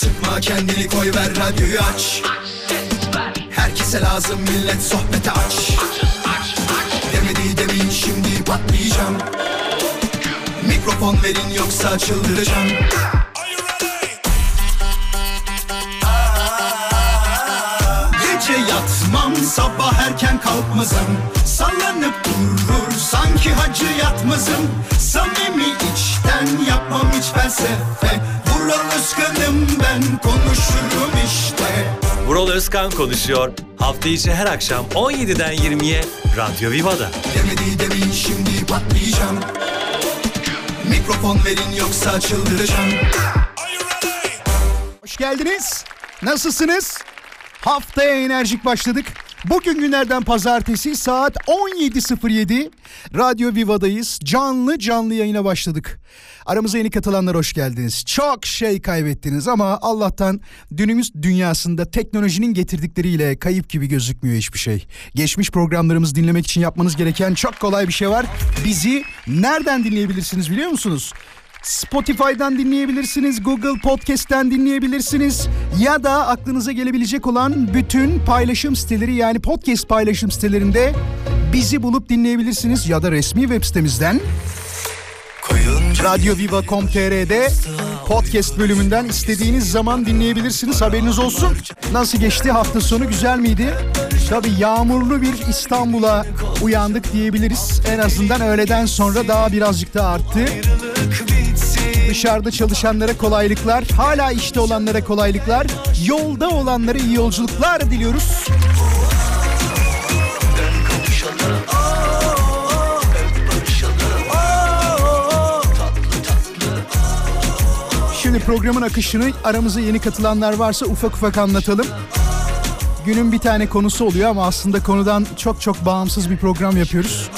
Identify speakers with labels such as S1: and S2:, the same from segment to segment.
S1: Sıkma kendini koy ver radyoyu aç. Herkese lazım millet sohbete aç. Demedi demin şimdi patlayacağım. Mikrofon verin yoksa çıldıracağım. Gece yatmam sabah erken kalkmazım. Sallanıp durur sanki hacı yatmazım. Samimi içten yapmam hiç felsefe Vural Özkan'ım ben konuşurum işte
S2: Vural Özkan konuşuyor. Hafta içi her akşam 17'den 20'ye Radyo Viva'da.
S1: Demedi demin şimdi patlayacağım Mikrofon verin yoksa çıldıracağım
S3: Hoş geldiniz. Nasılsınız? Haftaya enerjik başladık. Bugün günlerden pazartesi saat 17.07 Radyo Viva'dayız. Canlı canlı yayına başladık. Aramıza yeni katılanlar hoş geldiniz. Çok şey kaybettiniz ama Allah'tan günümüz dünyasında teknolojinin getirdikleriyle kayıp gibi gözükmüyor hiçbir şey. Geçmiş programlarımızı dinlemek için yapmanız gereken çok kolay bir şey var. Bizi nereden dinleyebilirsiniz biliyor musunuz? Spotify'dan dinleyebilirsiniz, Google Podcast'ten dinleyebilirsiniz ya da aklınıza gelebilecek olan bütün paylaşım siteleri yani podcast paylaşım sitelerinde bizi bulup dinleyebilirsiniz ya da resmi web sitemizden radyoviva.com.tr'de podcast bölümünden istediğiniz zaman dinleyebilirsiniz. Haberiniz olsun. Nasıl geçti hafta sonu güzel miydi? Tabii yağmurlu bir İstanbul'a uyandık diyebiliriz. En azından öğleden sonra daha birazcık da arttı. Dışarıda çalışanlara kolaylıklar, hala işte olanlara kolaylıklar, yolda olanlara iyi yolculuklar diliyoruz. Şimdi programın akışını aramıza yeni katılanlar varsa ufak ufak anlatalım. Günün bir tane konusu oluyor ama aslında konudan çok çok bağımsız bir program yapıyoruz.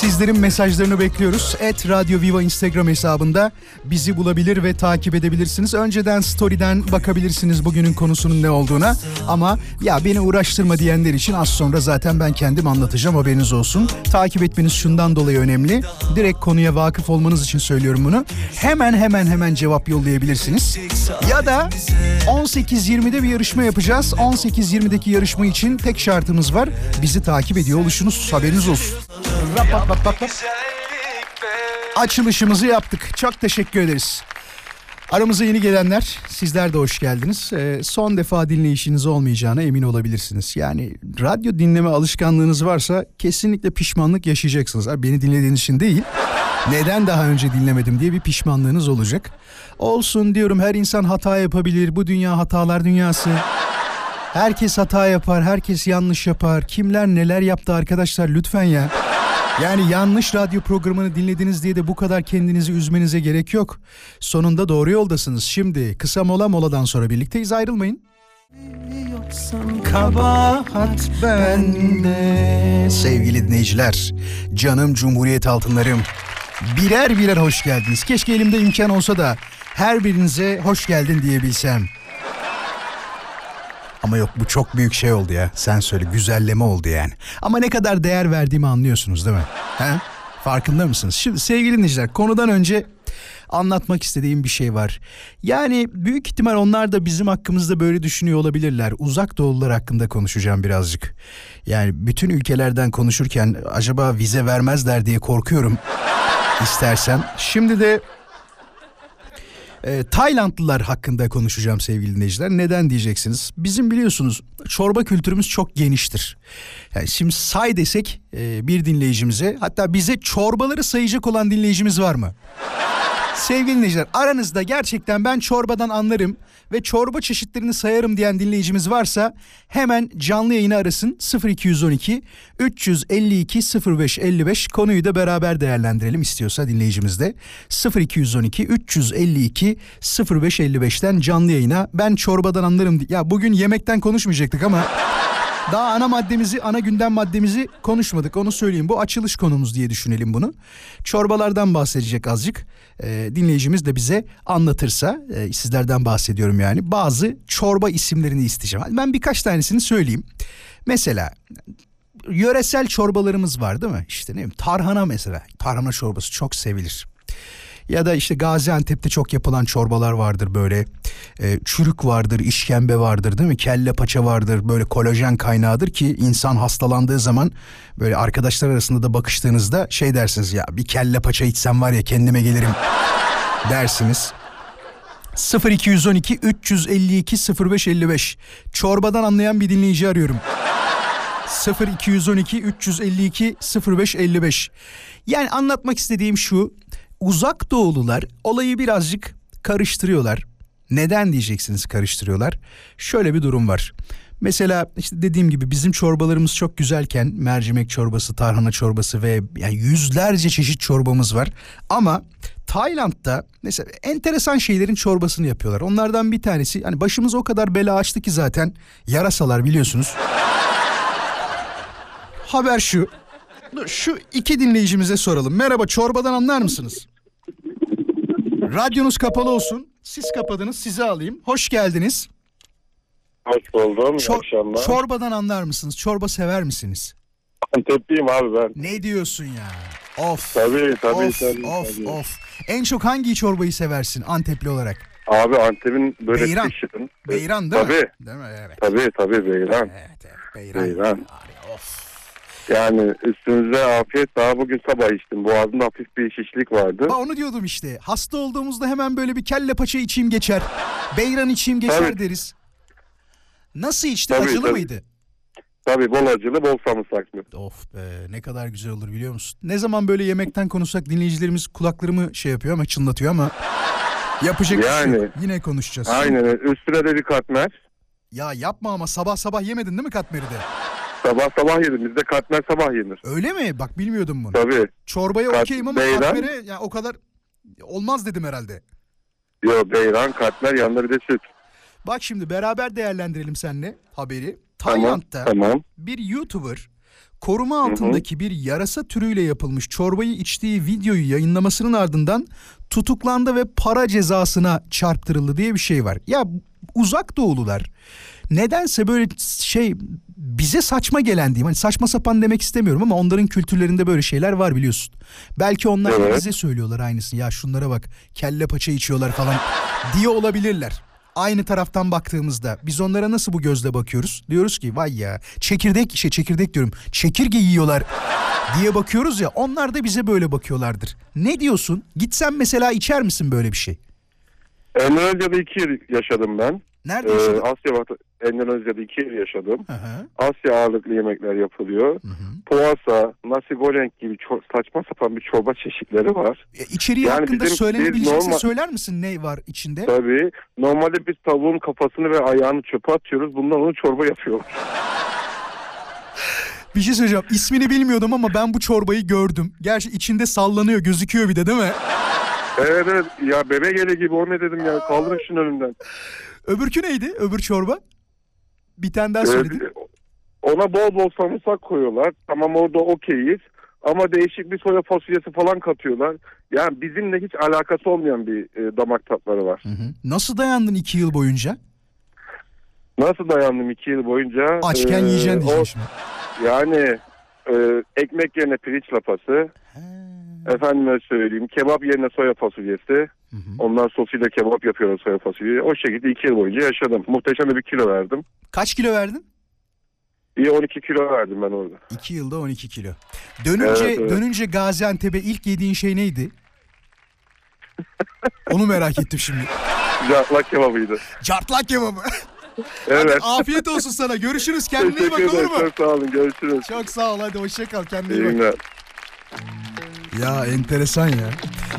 S3: Sizlerin mesajlarını bekliyoruz. Et Radyo Viva Instagram hesabında bizi bulabilir ve takip edebilirsiniz. Önceden story'den bakabilirsiniz bugünün konusunun ne olduğuna. Ama ya beni uğraştırma diyenler için az sonra zaten ben kendim anlatacağım haberiniz olsun. Takip etmeniz şundan dolayı önemli. Direkt konuya vakıf olmanız için söylüyorum bunu. Hemen hemen hemen cevap yollayabilirsiniz. Ya da 18.20'de bir yarışma yapacağız. 18.20'deki yarışma için tek şartımız var. Bizi takip ediyor oluşunuz haberiniz olsun. Açılışımızı yaptık. Çok teşekkür ederiz. Aramıza yeni gelenler sizler de hoş geldiniz. Ee, son defa dinleyişiniz olmayacağına emin olabilirsiniz. Yani radyo dinleme alışkanlığınız varsa kesinlikle pişmanlık yaşayacaksınız. Ha, beni dinlediğiniz için değil. Neden daha önce dinlemedim diye bir pişmanlığınız olacak. Olsun diyorum her insan hata yapabilir. Bu dünya hatalar dünyası. Herkes hata yapar, herkes yanlış yapar. Kimler neler yaptı arkadaşlar lütfen ya. Yani yanlış radyo programını dinlediniz diye de bu kadar kendinizi üzmenize gerek yok. Sonunda doğru yoldasınız. Şimdi kısa mola moladan sonra birlikteyiz ayrılmayın. Kabahat bende. Sevgili dinleyiciler, canım Cumhuriyet altınlarım. Birer birer hoş geldiniz. Keşke elimde imkan olsa da her birinize hoş geldin diyebilsem. Ama yok bu çok büyük şey oldu ya. Sen söyle güzelleme oldu yani. Ama ne kadar değer verdiğimi anlıyorsunuz değil mi? He? Farkında mısınız? Şimdi sevgili dinleyiciler konudan önce anlatmak istediğim bir şey var. Yani büyük ihtimal onlar da bizim hakkımızda böyle düşünüyor olabilirler. Uzak doğulular hakkında konuşacağım birazcık. Yani bütün ülkelerden konuşurken acaba vize vermezler diye korkuyorum istersen. Şimdi de e, Taylandlılar hakkında konuşacağım sevgili dinleyiciler. Neden diyeceksiniz? Bizim biliyorsunuz çorba kültürümüz çok geniştir. Yani şimdi say desek e, bir dinleyicimize hatta bize çorbaları sayacak olan dinleyicimiz var mı? Sevgili dinleyiciler aranızda gerçekten ben çorbadan anlarım ve çorba çeşitlerini sayarım diyen dinleyicimiz varsa hemen canlı yayını arasın 0212 352 0555 konuyu da beraber değerlendirelim istiyorsa dinleyicimiz de 0212 352 0555'ten canlı yayına ben çorbadan anlarım ya bugün yemekten konuşmayacaktık ama daha ana maddemizi, ana gündem maddemizi konuşmadık. Onu söyleyeyim. Bu açılış konumuz diye düşünelim bunu. Çorbalardan bahsedecek azıcık. Ee, dinleyicimiz de bize anlatırsa, e, sizlerden bahsediyorum yani. Bazı çorba isimlerini isteyeceğim. Ben birkaç tanesini söyleyeyim. Mesela yöresel çorbalarımız var değil mi? İşte ne bileyim tarhana mesela. Tarhana çorbası çok sevilir. Ya da işte Gaziantep'te çok yapılan çorbalar vardır böyle. e, çürük vardır, işkembe vardır değil mi? Kelle paça vardır. Böyle kolajen kaynağıdır ki insan hastalandığı zaman böyle arkadaşlar arasında da bakıştığınızda şey dersiniz ya bir kelle paça içsem var ya kendime gelirim dersiniz. 0212 352 0555 Çorbadan anlayan bir dinleyici arıyorum. 0212 352 0555 Yani anlatmak istediğim şu. Uzak doğulular olayı birazcık karıştırıyorlar. Neden diyeceksiniz karıştırıyorlar? Şöyle bir durum var. Mesela işte dediğim gibi bizim çorbalarımız çok güzelken mercimek çorbası, tarhana çorbası ve yani yüzlerce çeşit çorbamız var. Ama Tayland'da mesela enteresan şeylerin çorbasını yapıyorlar. Onlardan bir tanesi hani başımız o kadar bela açtı ki zaten yarasalar biliyorsunuz. Haber şu. Şu iki dinleyicimize soralım. Merhaba çorbadan anlar mısınız? Radyonuz kapalı olsun. Siz kapadınız sizi alayım. Hoş geldiniz.
S4: Hoş buldum. İyi
S3: Çor-
S4: akşamlar.
S3: çorbadan anlar mısınız? Çorba sever misiniz?
S4: Antepliyim abi ben.
S3: Ne diyorsun ya? Of.
S4: Tabii tabii
S3: of,
S4: tabii.
S3: of,
S4: tabii.
S3: of. En çok hangi çorbayı seversin Antepli olarak?
S4: Abi Antep'in böyle
S3: Beyran.
S4: pişirin.
S3: Beyran değil mi?
S4: tabii.
S3: Değil mi? Evet.
S4: Tabii tabii Beyran.
S3: Evet, evet. Beyran.
S4: Beyran.
S3: Of.
S4: Yani üstünüze afiyet. Daha bugün sabah içtim. Boğazımda hafif bir şişlik vardı.
S3: Ba onu diyordum işte. Hasta olduğumuzda hemen böyle bir kelle paça içeyim geçer. Beyran içeyim geçer
S4: Tabii.
S3: deriz. Nasıl içti?
S4: Tabii,
S3: Acılı
S4: tabii.
S3: mıydı?
S4: Tabii bol acılı bol sarımsaklı.
S3: Of be ne kadar güzel olur biliyor musun? Ne zaman böyle yemekten konuşsak dinleyicilerimiz kulaklarımı şey yapıyor ama çınlatıyor ama yapacak bir şey
S4: Yani.
S3: yok. Yine konuşacağız.
S4: Aynen. Üstüne de bir katmer.
S3: Ya yapma ama sabah sabah yemedin değil mi katmeri de?
S4: Sabah sabah yedim. Bizde katmer sabah yenir.
S3: Öyle mi? Bak bilmiyordum bunu.
S4: Tabii.
S3: Çorbaya
S4: Kat-
S3: okeyim ama
S4: beyran.
S3: katmere ya o kadar olmaz dedim herhalde.
S4: Yo Beyran, katmer yanında bir de süt.
S3: Bak şimdi beraber değerlendirelim seninle haberi.
S4: Tamam.
S3: Tayland'da
S4: Tamam.
S3: bir YouTuber koruma altındaki bir yarasa türüyle yapılmış çorbayı içtiği videoyu yayınlamasının ardından tutuklandı ve para cezasına çarptırıldı diye bir şey var. Ya uzak doğulular nedense böyle şey bize saçma gelen diyeyim. Hani saçma sapan demek istemiyorum ama onların kültürlerinde böyle şeyler var biliyorsun. Belki onlar
S4: Evet.
S3: bize söylüyorlar aynısını. Ya şunlara bak kelle paça içiyorlar falan diye olabilirler. Aynı taraftan baktığımızda biz onlara nasıl bu gözle bakıyoruz? Diyoruz ki vay ya çekirdek şey çekirdek diyorum çekirge yiyorlar diye bakıyoruz ya onlar da bize böyle bakıyorlardır. Ne diyorsun? Gitsen mesela içer misin böyle bir şey?
S4: Endonezya'da iki yıl yaşadım ben.
S3: Nerede
S4: Ee,
S3: yaşadın?
S4: Asya vat- Endonezya'da iki yıl yaşadım.
S3: Hı hı,
S4: Asya ağırlıklı yemekler yapılıyor.
S3: hı hı.
S4: Poğasa, nasi goreng gibi ço- saçma sapan bir çorba çeşitleri var.
S3: E, İçeriği
S4: Yani
S3: hakkında
S4: bizim-
S3: söylenebilecekse
S4: biz normal-
S3: söyler misin ne var içinde?
S4: Tabii normalde biz tavuğun kafasını ve ayağını çöpe atıyoruz. Bundan onu çorba yapıyor.
S3: Bir şey söyleyeceğim. İsmini bilmiyordum ama ben bu çorbayı gördüm. Gerçi içinde sallanıyor, gözüküyor bir de değil mi?
S4: evet evet ya bebe gele gibi o ne dedim ya kaldırın şunun önünden.
S3: Öbürkü neydi? Öbür çorba? Bir tane daha
S4: Evet,
S3: söyledin.
S4: ona bol bol sarımsak koyuyorlar. Tamam orada okeyiz. Ama değişik bir soya fasulyesi falan katıyorlar. Yani bizimle hiç alakası olmayan bir e, damak tatları var.
S3: Hı hı. Nasıl dayandın iki yıl boyunca?
S4: Nasıl dayandım iki yıl boyunca?
S3: Açken
S4: Ee,
S3: yiyeceksin diyeceğim şimdi.
S4: Yani e, ekmek yerine pirinç lapası. Efendime söyleyeyim kebap yerine soya fasulyesi.
S3: Hı hı.
S4: Ondan sosuyla kebap yapıyorlar soya fasulyeyi. O şekilde iki yıl boyunca yaşadım. Muhteşem bir kilo verdim.
S3: Kaç kilo verdin?
S4: İyi 12 kilo verdim ben orada.
S3: İki yılda 12 kilo. Dönünce
S4: Evet, evet.
S3: dönünce Gaziantep'e ilk yediğin şey neydi? Onu merak ettim şimdi.
S4: Cartlak kebabıydı.
S3: Cartlak kebabı.
S4: Evet.
S3: Afiyet olsun sana. Görüşürüz. Kendine iyi bak olur mu?
S4: Çok sağ olun. Görüşürüz.
S3: Çok sağ ol. Hadi hoşça kal. Kendine iyi
S4: İyi
S3: bak.
S4: günler.
S3: Ya enteresan ya.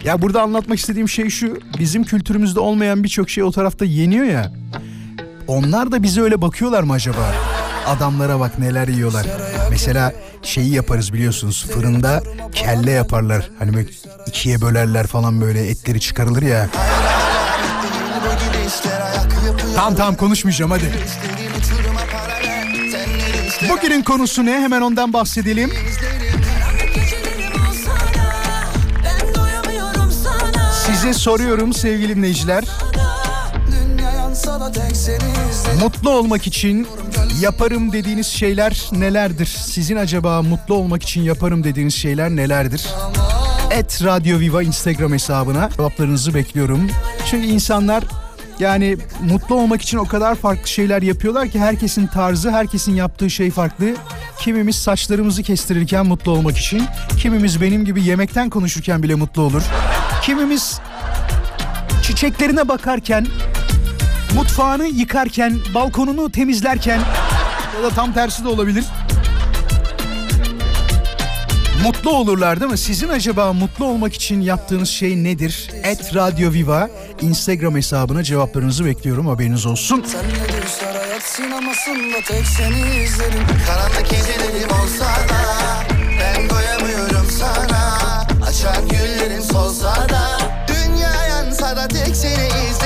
S3: Ya burada anlatmak istediğim şey şu. Bizim kültürümüzde olmayan birçok şey o tarafta yeniyor ya. Onlar da bize öyle bakıyorlar mı acaba? Adamlara bak neler yiyorlar. Mesela şeyi yaparız biliyorsunuz fırında kelle yaparlar. Hani böyle ikiye bölerler falan böyle etleri çıkarılır ya. Tamam tamam konuşmayacağım hadi. Bugünün konusu ne? Hemen ondan bahsedelim. Size soruyorum sevgili dinleyiciler. Mutlu olmak için yaparım dediğiniz şeyler nelerdir? Sizin acaba mutlu olmak için yaparım dediğiniz şeyler nelerdir? Et Radyo Viva Instagram hesabına cevaplarınızı bekliyorum. Çünkü insanlar Yani mutlu olmak için o kadar farklı şeyler yapıyorlar ki herkesin tarzı, herkesin yaptığı şey farklı. Kimimiz saçlarımızı kestirirken mutlu olmak için, kimimiz benim gibi yemekten konuşurken bile mutlu olur. Kimimiz çiçeklerine bakarken, mutfağını yıkarken, balkonunu temizlerken ya da tam tersi de olabilir. Mutlu olurlar değil mi? Sizin acaba mutlu olmak için yaptığınız şey nedir? Et Radio Viva Instagram hesabına cevaplarınızı bekliyorum haberiniz olsun.
S5: Sen ne düşler hayat sinemasında tek seni izlerim Karanlık gecelerim olsa da Ben doyamıyorum sana Açar güllerin solsa da yansa da tek seni izlerim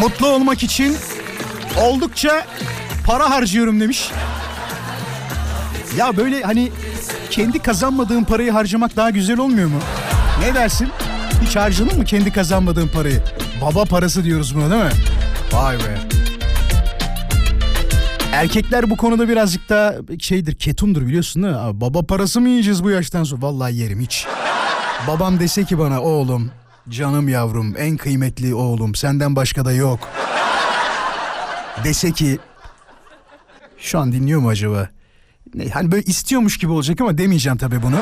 S3: Mutlu olmak için oldukça para harcıyorum demiş. Ya böyle hani kendi kazanmadığın parayı harcamak daha güzel olmuyor mu? Ne dersin? Hiç harcadın mı kendi kazanmadığın parayı? Baba parası diyoruz buna değil mi? Vay be. Erkekler bu konuda birazcık daha şeydir, ketumdur biliyorsun değil mi? Baba parası mı yiyeceğiz bu yaştan sonra? Vallahi yerim hiç. Babam dese ki bana oğlum, canım yavrum, en kıymetli oğlum, senden başka da yok. Dese ki şu an dinliyor mu acaba? Ne, hani böyle istiyormuş gibi olacak ama demeyeceğim tabii bunu.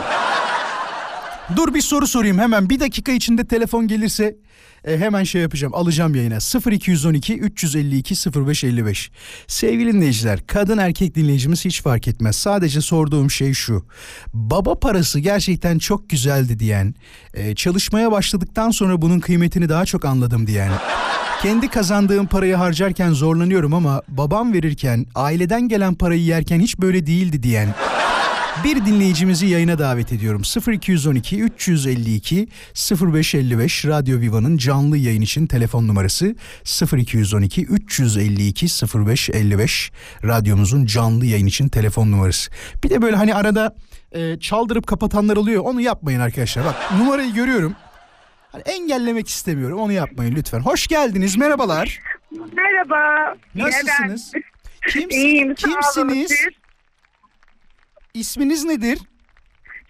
S3: Dur bir soru sorayım hemen. Bir dakika içinde telefon gelirse e, hemen şey yapacağım. Alacağım yayına. 0212 352 0555. Sevgili dinleyiciler, kadın erkek dinleyicimiz hiç fark etmez. Sadece sorduğum şey şu. Baba parası gerçekten çok güzeldi diyen, e, çalışmaya başladıktan sonra bunun kıymetini daha çok anladım diyen, kendi kazandığım parayı harcarken zorlanıyorum ama babam verirken, aileden gelen parayı yerken hiç böyle değildi diyen bir dinleyicimizi yayına davet ediyorum. 0212 352 0555 Radyo Viva'nın canlı yayın için telefon numarası 0212 352 0555 radyomuzun canlı yayın için telefon numarası. Bir de böyle hani arada e, çaldırıp kapatanlar oluyor. Onu yapmayın arkadaşlar. Bak numarayı görüyorum. Hani engellemek istemiyorum. Onu yapmayın lütfen. Hoş geldiniz. Merhabalar.
S6: Merhaba.
S3: Nasılsınız?
S6: ben.
S3: Kims,
S6: İyiyim,
S3: kimsiniz? İsminiz nedir?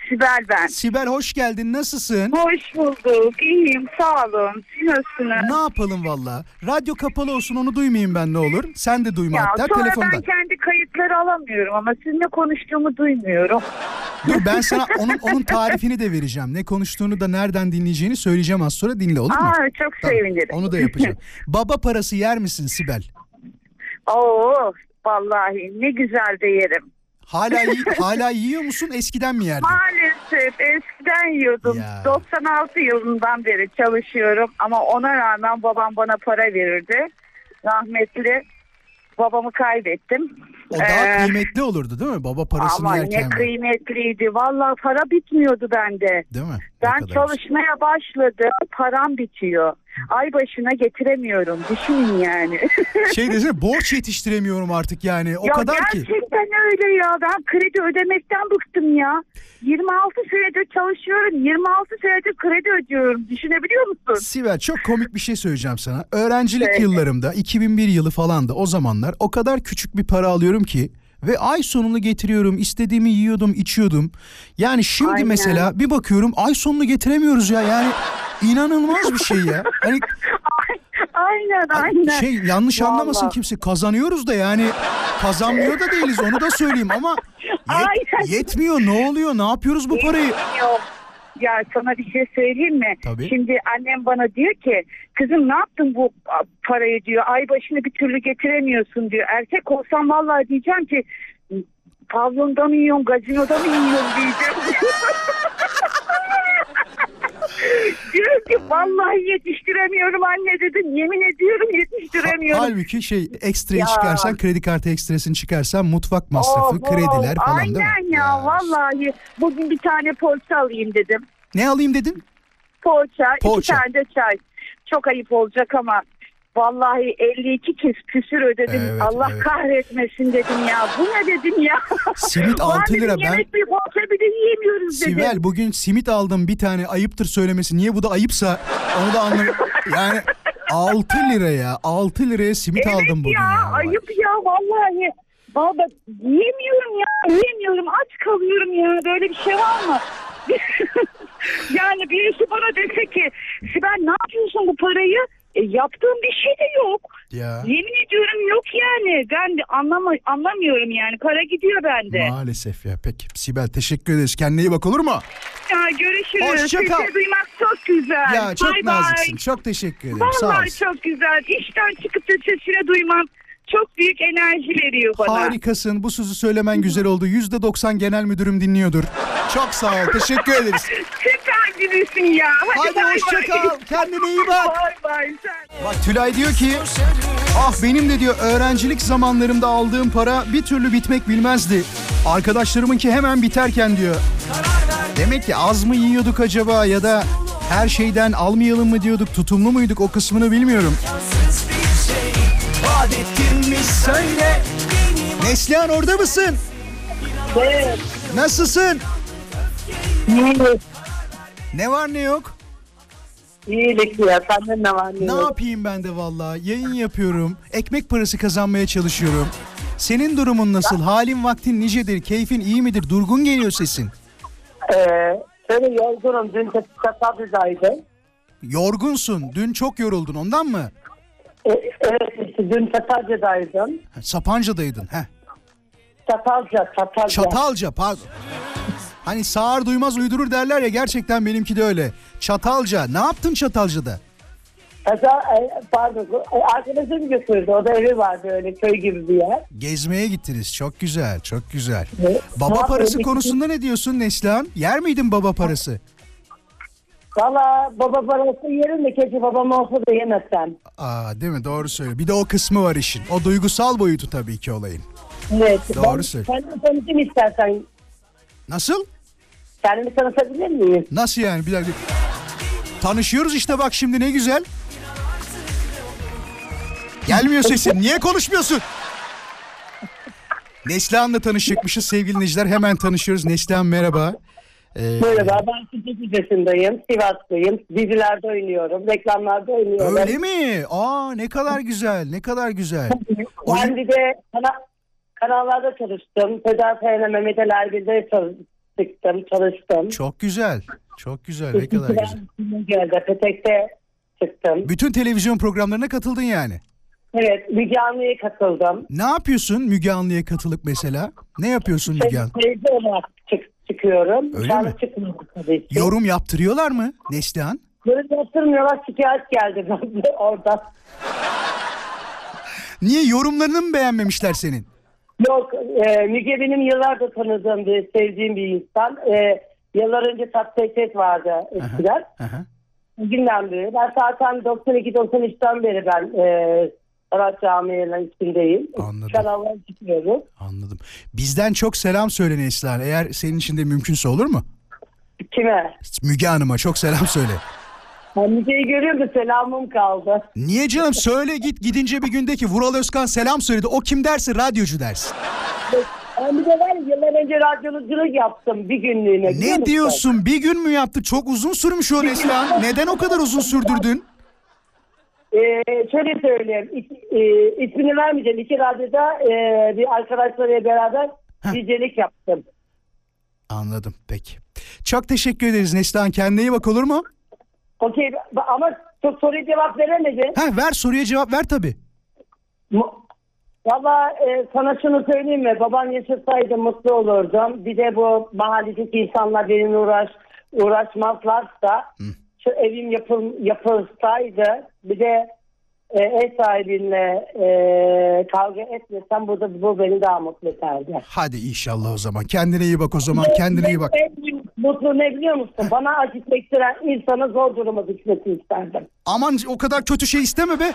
S6: Sibel ben.
S3: Sibel hoş geldin. Nasılsın?
S6: Hoş bulduk. İyiyim, sağ olun. Siz nasılsınız?
S3: Ne yapalım valla? Radyo kapalı olsun onu duymayayım ben ne olur. Sen de duyma
S6: Ya
S3: hatta
S6: sonra ben kendi kayıtları alamıyorum ama sizinle konuştuğumu duymuyorum.
S3: Dur ben sana onun onun tarifini de vereceğim. Ne konuştuğunu da nereden dinleyeceğini söyleyeceğim az sonra dinle olur mu?
S6: Aa çok
S3: Tamam,
S6: sevinirim.
S3: Onu da yapacağım. Baba parası yer misin Sibel?
S6: Oo vallahi ne güzel de yerim.
S3: Hala hala yiyor musun? Eskiden mi yerdin?
S6: Maalesef eskiden yiyordum.
S3: Ya.
S6: 96 yılından beri çalışıyorum ama ona rağmen babam bana para verirdi. Rahmetli babamı kaybettim.
S3: O daha
S6: Ee,
S3: kıymetli olurdu değil mi? Baba parasını
S6: Ama
S3: yerken.
S6: ne
S3: de.
S6: kıymetliydi. Vallahi para bitmiyordu bende.
S3: Değil mi? Ne
S6: Ben çalışmaya başladım. Param bitiyor. Ay başına getiremiyorum. Düşünün yani.
S3: Şey desene borç yetiştiremiyorum artık yani. O
S6: ya
S3: kadar ki.
S6: gerçekten öyle ya. Ben kredi ödemekten bıktım ya. 26 senedir çalışıyorum. 26 senedir kredi ödüyorum. Düşünebiliyor musun?
S3: Sibel çok komik bir şey söyleyeceğim sana. Öğrencilik
S6: Söyle.
S3: yıllarımda 2001 yılı falan da o zamanlar o kadar küçük bir para alıyorum ki ve ay sonunu getiriyorum. istediğimi yiyordum, içiyordum. Yani şimdi
S6: Aynen.
S3: mesela bir bakıyorum ay sonunu getiremiyoruz ya. Yani inanılmaz bir şey ya. Hani
S6: aynen aynen.
S3: şey yanlış anlamasın
S6: Vallahi.
S3: kimse. Kazanıyoruz da yani kazanmıyor da değiliz onu da söyleyeyim ama yet-
S6: Aynen.
S3: yetmiyor. Ne oluyor? Ne yapıyoruz bu parayı?
S6: Yok. Ya sana bir şey söyleyeyim mi?
S3: Tabii.
S6: Şimdi annem bana diyor ki kızım ne yaptın bu parayı diyor. Ay başını bir türlü getiremiyorsun diyor. Erkek olsam vallahi diyeceğim ki pavyonda mı yiyorsun, gazinoda mı yiyorsun diyeceğim. diyor ki vallahi yetiştiremiyorum anne dedim. Yemin ediyorum yetiştiremiyorum.
S3: Halbuki şey ekstrayı
S6: Ya.
S3: çıkarsan kredi kartı ekstrasını çıkarsan mutfak masrafı,
S6: of.
S3: krediler falan değil mi?
S6: Aynen ya, vallahi bugün bir tane poğaça alayım dedim.
S3: Ne alayım dedin?
S6: Poğaça,
S3: Poğaça.
S6: iki tane de çay. Çok ayıp olacak ama Vallahi 52 kez küsür ödedim.
S3: Evet,
S6: Allah
S3: evet.
S6: kahretmesin dedim ya. Bu ne dedim ya.
S3: Simit
S6: Var
S3: altı
S6: dedim,
S3: lira. Ben-
S6: Yemek bir poğaça bir de yiyemiyoruz dedim.
S3: Sibel bugün simit aldım bir tane ayıptır söylemesi. Niye bu da ayıpsa onu da anlamıyorum. Yani 6 lira ya 6 liraya simit
S6: evet
S3: aldım bugün
S6: ya,
S3: ya.
S6: ayıp ya vallahi. Baba yiyemiyorum ya yiyemiyorum aç kalıyorum ya böyle bir şey var mı? yani birisi bana dese ki Sibel ne yapıyorsun bu parayı? E, yaptığım bir şey de yok.
S3: Ya.
S6: Yemin ediyorum yok yani. Ben de anlama, anlamıyorum yani. Para gidiyor bende.
S3: Maalesef ya. Peki Sibel teşekkür ederiz. Kendine iyi bak olur mu?
S6: Ya görüşürüz.
S3: Hoşça kal.
S6: Sesini duymak çok güzel.
S3: Ya çok
S6: Bye
S3: naziksin.
S6: bye.
S3: Çok teşekkür ederim. Sağ
S6: Vallahi
S3: olasın.
S6: çok güzel. İşten çıkıp da sesini duymam çok büyük enerji veriyor bana.
S3: Harikasın. Bu sözü söylemen güzel oldu. %90 genel müdürüm dinliyordur. Çok sağ ol. Teşekkür ederiz.
S6: Birisin ya. Hadi,
S3: Hadi
S6: bay
S3: hoşça
S6: bay.
S3: kal. Kendine iyi bak.
S6: Bay bay. Sen-
S3: Bak Tülay diyor ki ah benim de diyor öğrencilik zamanlarımda aldığım para bir türlü bitmek bilmezdi. Arkadaşlarımınki hemen biterken diyor. Demek ki az mı yiyorduk acaba ya da her şeyden almayalım mı diyorduk tutumlu muyduk o kısmını bilmiyorum. Neslihan orada mısın?
S6: Evet.
S3: Nasılsın?
S6: İyilik,
S3: Ne var ne yok?
S6: iyilik ya. Senden ne var
S3: Ne yapayım ben de vallahi yayın yapıyorum. Ekmek parası kazanmaya çalışıyorum. Senin durumun nasıl? Halin vaktin nicedir? Keyfin iyi midir? Durgun geliyor sesin.
S7: Ee, şöyle yorgunum. Dün Çatalca'daydım.
S3: Yorgunsun. Dün çok yoruldun ondan mı?
S7: Ee, evet dün Çatalca'daydım.
S3: Ha, Sapanca'daydın. Heh.
S7: Çatalca, Çatalca.
S3: Çatalca pardon. Hani sağır duymaz uydurur derler ya gerçekten benimki de öyle. Çatalca. Ne yaptın Çatalca'da?
S7: Kaza, e, pardon, e, arkadaşım götürdü. O da evi vardı öyle köy gibi bir yer.
S3: Gezmeye gittiniz. Çok güzel, çok güzel.
S7: Evet.
S3: Baba
S7: Ne
S3: parası
S7: yapayım?
S3: konusunda ne diyorsun Neslihan? Yer miydin baba parası?
S7: Valla baba parası yerim de keşke babam olsa da yemesem.
S3: Aa değil mi? Doğru söylüyor. Bir de o kısmı var işin. O duygusal boyutu tabii ki olayın.
S7: Evet.
S3: Doğru
S7: ben,
S3: söylüyor.
S7: Kendimi tanıtayım istersen.
S3: Nasıl?
S7: Kendimi tanıtabilir miyim?
S3: Nasıl yani? Bir dakika. Tanışıyoruz işte bak şimdi ne güzel. Gelmiyor sesin. Niye konuşmuyorsun? Neslihan'la tanışacakmışız sevgili dinleyiciler. Hemen tanışıyoruz. Neslihan merhaba. Ee,
S7: Merhaba ben Sıcak yaşındayım. Sivaslıyım. Dizilerde oynuyorum. Reklamlarda oynuyorum.
S3: öyle mi? Aa ne kadar güzel. Ne kadar güzel.
S7: Ben bir de kana, kanallarda çalıştım. Sedat Sayın'a Mehmet Ali Erbil'de çalıştım, çalıştım.
S3: Çok güzel. Çok güzel. Ne kadar güzel.
S7: Geldi. Petek'te çıktım.
S3: Bütün televizyon programlarına katıldın yani.
S7: Evet, Müge Anlı'ya katıldım.
S3: Ne yapıyorsun Müge Anlı'ya katılıp mesela? Ne yapıyorsun Müge Anlı?
S7: Teyze olarak çık, çıkıyorum.
S3: Öyle
S7: Şu
S3: mi?
S7: tabii ki.
S3: Yorum yaptırıyorlar mı Neslihan?
S7: Yorum yaptırmıyorlar. Şikayet geldi bende orada.
S3: Niye yorumlarını mı beğenmemişler senin?
S7: Yok, e, Müge benim yıllardır tanıdığım bir, sevdiğim bir insan. E, yıllar önce Tatlı Ses vardı eskiden. Bugünden beri. Ben zaten 92-93'ten beri ben e, sanat camialarının içindeyim.
S3: Anladım.
S7: Kanallara çıkıyorum.
S3: Anladım. Bizden çok selam söyle Neslihan. Eğer senin için de mümkünse olur mu?
S7: Kime?
S3: Müge Hanım'a çok selam söyle.
S7: Ben Müge'yi görüyorum da selamım kaldı.
S3: Niye canım söyle git gidince bir gündeki Vural Özkan selam söyledi. O kim derse radyocu dersin.
S7: Ben bir de var ya, yıllar önce radyolculuk yaptım bir günlüğüne. biliyor
S3: Ne
S7: musun?
S3: diyorsun? Bir gün mü yaptı? Çok uzun sürmüş o Neslihan. Neden o kadar uzun sürdürdün?
S7: Ee, şöyle söyleyeyim. İs, e, ismini vermeyeceğim. İki radyoda e, bir arkadaşlarıyla beraber DJ'lik yaptım.
S3: Anladım peki. Çok teşekkür ederiz Neslihan. Kendine iyi bak olur mu?
S7: Okey ama soruya cevap veremedin.
S3: Ha ver soruya cevap ver tabii.
S7: Mu- Valla e, sana şunu söyleyeyim mi? Baban yaşasaydı mutlu olurdum. Bir de bu mahalledeki insanlar benimle uğraş uğraşmazlarsa şu evim yapıl, yapılsaydı bir de e, ev sahibinle e, kavga etmesem burada bu beni daha mutlu ederdi.
S3: Hadi inşallah o zaman. Kendine iyi bak o zaman. Kendine iyi bak.
S7: En büyük mutlu ne biliyor musun? Bana acı çektiren insana zor duruma düşmesini isterdim.
S3: Aman o kadar kötü şey isteme be.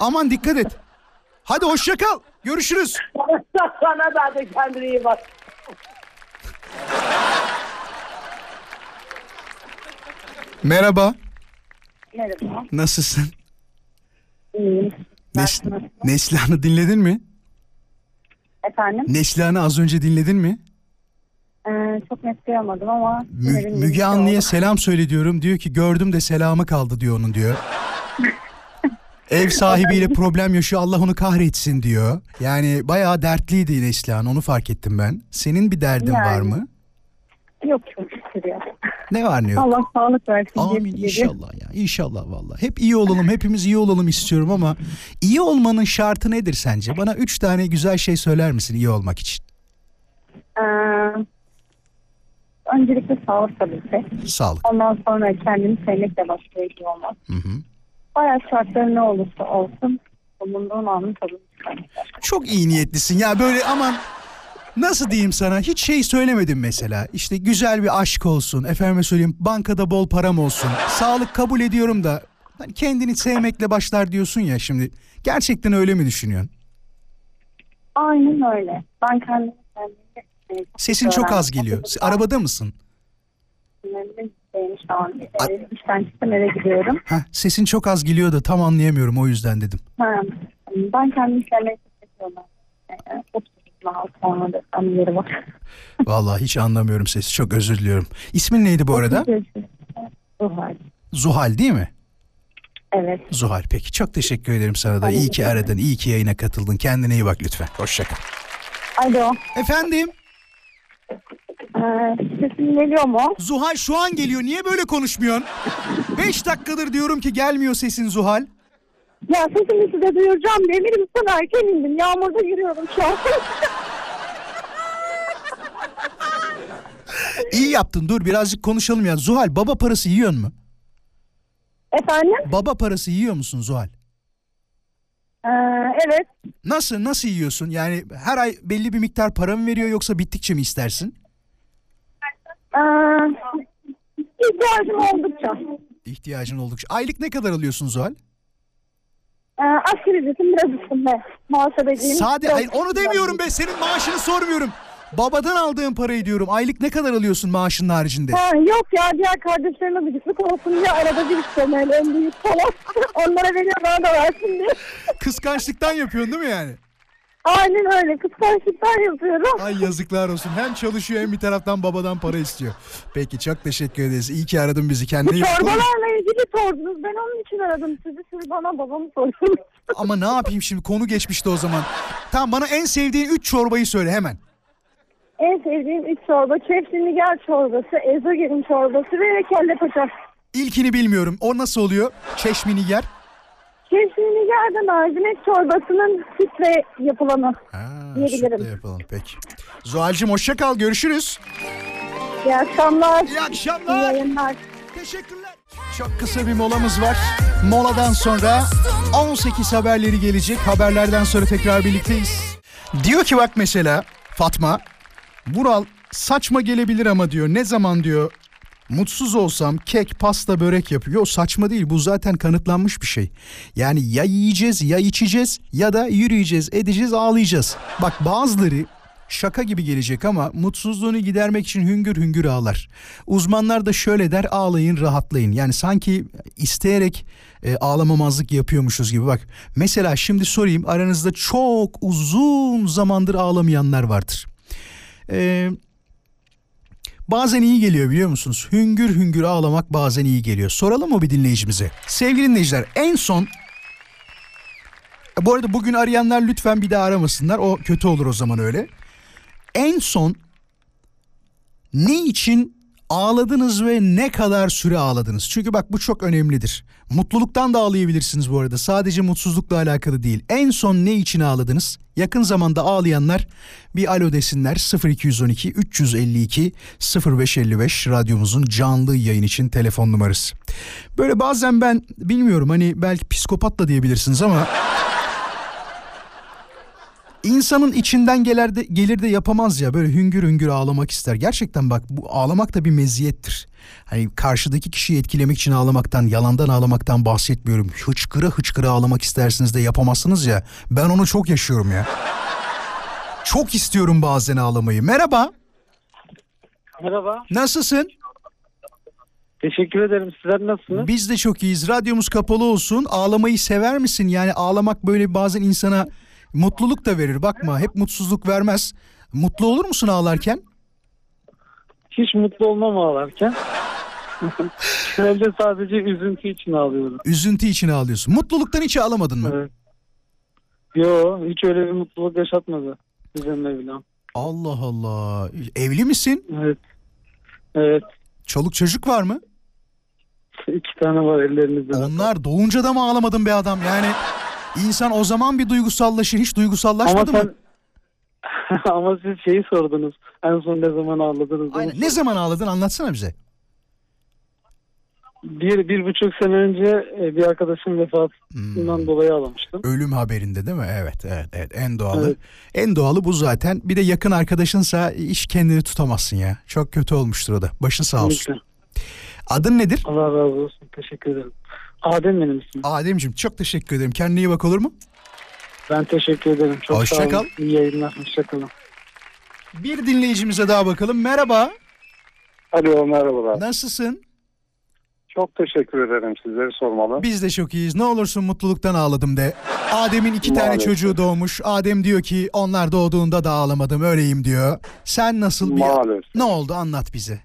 S3: Aman dikkat et. Hadi hoşça kal. Görüşürüz.
S7: Sana da de kendine iyi bak.
S3: Merhaba.
S6: Merhaba.
S3: Nasılsın?
S8: İyiyim. Nasıl?
S3: Neslihan'ı dinledin mi?
S8: Efendim?
S3: Neslihan'ı az önce dinledin mi?
S8: Ee, çok net duyamadım ama...
S3: Mü- Müge Anlı'ya selam söyle diyorum. Diyor ki gördüm de selamı kaldı diyor onun diyor. Ev sahibiyle problem yaşıyor Allah onu kahretsin diyor. Yani bayağı dertliydi Neslihan onu fark ettim ben. Senin bir derdin
S8: Yani.
S3: var mı?
S8: Yok çok şükür ya.
S3: Ne var ne yok?
S8: Allah sağlık versin.
S3: Amin inşallah ya inşallah vallahi. Hep iyi olalım hepimiz iyi olalım istiyorum ama iyi olmanın şartı nedir sence? Bana üç tane güzel şey söyler misin iyi olmak için?
S8: Ee, öncelikle sağlık tabii ki.
S3: Sağlık.
S8: Ondan sonra kendini sevmekle başlıyor iyi olmak.
S3: Hı hı.
S8: Hayat şartları ne olursa olsun bulunduğun anın tadını.
S3: Çok iyi niyetlisin ya böyle aman nasıl diyeyim sana hiç şey söylemedim mesela. İşte güzel bir aşk olsun efendime söyleyeyim bankada bol param olsun. Sağlık kabul ediyorum da hani kendini sevmekle başlar diyorsun ya şimdi. Gerçekten öyle mi düşünüyorsun?
S8: Aynen öyle. Ben kendimi sevmeyi
S3: Sesin çok az geliyor. Arabada mısın?
S8: Şu an e, işten çıktım eve gidiyorum.
S3: Heh, sesin çok az geliyor da tam anlayamıyorum o yüzden dedim.
S8: Ha, ben kendimi sevmeyi seviyorum. 30
S3: Vallahi hiç anlamıyorum sesi. Çok özür diliyorum. İsmin neydi bu arada?
S8: Zuhal.
S3: Zuhal değil mi?
S8: Evet.
S3: Zuhal peki. Çok teşekkür ederim sana da. İyi ki aradın. iyi ki yayına katıldın. Kendine iyi bak lütfen. Hoşça kal.
S8: Alo.
S3: Efendim?
S8: Ee, sesim geliyor mu?
S3: Zuhal şu an geliyor. Niye böyle konuşmuyorsun? 5 dakikadır diyorum ki gelmiyor sesin Zuhal.
S8: Ya sesimi size duyuracağım diye minibüsten erken indim. Yağmurda yürüyorum şu an.
S3: İyi yaptın. Dur birazcık konuşalım ya. Zuhal baba parası yiyor mu?
S8: Efendim?
S3: Baba parası yiyor musun Zuhal?
S8: Ee, evet.
S3: Nasıl nasıl yiyorsun? Yani her ay belli bir miktar para mı veriyor yoksa bittikçe mi istersin?
S8: Ee, ihtiyacım oldukça.
S3: İhtiyacın oldukça. Aylık ne kadar alıyorsun Zuhal?
S8: Ee, asgari ücretin biraz üstünde. Muhasebeciyim.
S3: Sade hayır onu demiyorum be senin maaşını sormuyorum. Babadan aldığın parayı diyorum. Aylık ne kadar alıyorsun maaşının haricinde?
S8: Ha, yok ya diğer kardeşlerime gıcıklık olsun diye arada bir istemeli en büyük falan. Onlara veriyor bana da versin diye.
S3: Kıskançlıktan yapıyorsun değil mi yani?
S8: Aynen öyle kıskançlıktan yapıyorum.
S3: Ay yazıklar olsun. Hem çalışıyor hem bir taraftan babadan para istiyor. Peki çok teşekkür ederiz. İyi ki aradın bizi. Kendine iyi bak.
S8: Çorbalarla ilgili sordunuz. Ben onun için aradım sizi. Siz bana babamı sorun.
S3: Ama ne yapayım şimdi konu geçmişti o zaman. Tamam bana en sevdiğin 3 çorbayı söyle hemen.
S8: en sevdiğim üç çorba. Çepsi nigar çorbası, ezogelin çorbası ve kelle paça.
S3: İlkini bilmiyorum. O nasıl oluyor? Çeşmini yer.
S8: Nigar da mercimek çorbasının sütle yapılanı.
S3: Ha,
S8: Diyebilirim.
S3: sütle yapalım peki. Zuhal'cim hoşça kal. Görüşürüz.
S8: İyi akşamlar.
S3: İyi
S8: İyi
S3: akşamlar.
S8: yayınlar.
S3: Teşekkürler. Çok kısa bir molamız var. Moladan sonra 18 haberleri gelecek. Haberlerden sonra tekrar birlikteyiz. Diyor ki bak mesela Fatma, Vural saçma gelebilir ama diyor. Ne zaman diyor mutsuz olsam kek, pasta, börek yapıyor. Saçma değil. Bu zaten kanıtlanmış bir şey. Yani ya yiyeceğiz ya içeceğiz ya da yürüyeceğiz, edeceğiz, ağlayacağız. Bak bazıları şaka gibi gelecek ama mutsuzluğunu gidermek için hüngür hüngür ağlar. Uzmanlar da şöyle der ağlayın rahatlayın. Yani sanki isteyerek e, ağlamamazlık yapıyormuşuz gibi bak. Mesela şimdi sorayım aranızda çok uzun zamandır ağlamayanlar vardır. Eee Bazen iyi geliyor biliyor musunuz? Hüngür hüngür ağlamak bazen iyi geliyor. Soralım mı bir dinleyicimize? Sevgili dinleyiciler en son... Bu arada bugün arayanlar lütfen bir daha aramasınlar. O kötü olur o zaman öyle. En son ne için ağladınız ve ne kadar süre ağladınız? Çünkü bak bu çok önemlidir. Mutluluktan da ağlayabilirsiniz bu arada. Sadece mutsuzlukla alakalı değil. En son ne için ağladınız? Yakın zamanda ağlayanlar bir alo desinler 0212 352 0555 radyomuzun canlı yayın için telefon numarası. Böyle bazen ben bilmiyorum hani belki psikopat da diyebilirsiniz ama İnsanın içinden gelir de, gelir de yapamaz ya böyle hüngür hüngür ağlamak ister. Gerçekten bak bu ağlamak da bir meziyettir. Hani karşıdaki kişiyi etkilemek için ağlamaktan, yalandan ağlamaktan bahsetmiyorum. Hıçkıra hıçkıra ağlamak istersiniz de yapamazsınız ya. Ben onu çok yaşıyorum ya. Çok istiyorum bazen ağlamayı. Merhaba.
S9: Merhaba.
S3: Nasılsın?
S9: Teşekkür ederim. Sizler nasılsınız?
S3: Biz de çok iyiyiz. Radyomuz kapalı olsun. Ağlamayı sever misin? Yani ağlamak böyle bazen insana mutluluk da verir. Bakma hep mutsuzluk vermez. Mutlu olur musun ağlarken?
S9: Hiç mutlu olmam ağlarken. Genelde sadece üzüntü için ağlıyorum.
S3: Üzüntü için ağlıyorsun. Mutluluktan hiç ağlamadın mı?
S9: Evet. Yo hiç öyle bir mutluluk yaşatmadı. Bizim Mevlam.
S3: Allah Allah. Evli misin?
S9: Evet. Evet.
S3: Çoluk çocuk var mı?
S9: İki tane var ellerinizde.
S3: Onlar doğunca da mı ağlamadın be adam? Yani insan o zaman bir duygusallaşır. Hiç
S9: Ama
S3: duygusallaşmadı mı?
S9: sen ama siz şeyi sordunuz. En son ne zaman ağladınız?
S3: Aynen. Ne zaman ağladın anlatsana bize.
S9: Bir, bir buçuk sene önce e, bir arkadaşım vefatından
S3: Hmm.
S9: dolayı ağlamıştım.
S3: Ölüm haberinde değil mi? Evet, evet, evet. En doğalı.
S9: Evet.
S3: En doğalı bu zaten. Bir de yakın arkadaşınsa hiç kendini tutamazsın ya. Çok kötü olmuştur o da. Başın sağ olsun.
S9: Kesinlikle.
S3: Adın nedir?
S9: Allah razı olsun. Teşekkür ederim. Adem benim ismim.
S3: Ademciğim çok teşekkür ederim. Kendine iyi bak olur mu?
S9: Ben teşekkür ederim. Çok
S3: Hoşça
S9: sağ olun.
S3: kal.
S9: İyi yayınlar. Hoşçakalın.
S3: Bir dinleyicimize daha bakalım. Merhaba.
S10: Alo merhabalar.
S3: Nasılsın?
S10: Çok teşekkür ederim sizleri sormalı.
S3: Biz de çok iyiyiz. Ne olursun mutluluktan ağladım de. Adem'in iki tane
S10: Maalesef.
S3: çocuğu doğmuş. Adem diyor ki onlar doğduğunda da ağlamadım öyleyim diyor. Sen nasıl bir...
S10: Maalesef.
S3: Ne oldu anlat bize.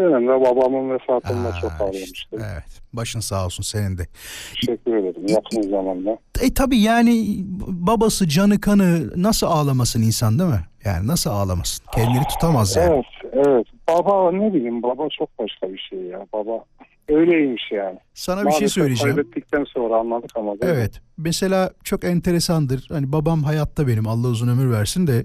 S10: Benim de babamın vefatında
S3: Aa,
S10: çok
S3: işte,
S10: ağlamıştım.
S3: evet. Başın sağ olsun senin de.
S10: Teşekkür ederim yakın zamanda.
S3: E tabi yani babası canı kanı nasıl ağlamasın insan değil mi? Yani nasıl ağlamasın? Kendini tutamaz yani.
S10: Evet evet. Baba ne bileyim baba çok başka bir şey ya. Baba öyleymiş yani.
S3: Sana bir şey
S10: Maalesef
S3: söyleyeceğim.
S10: Kaybettikten sonra anladık ama.
S3: Evet. Mesela çok enteresandır. Hani babam hayatta benim. Allah uzun ömür versin de.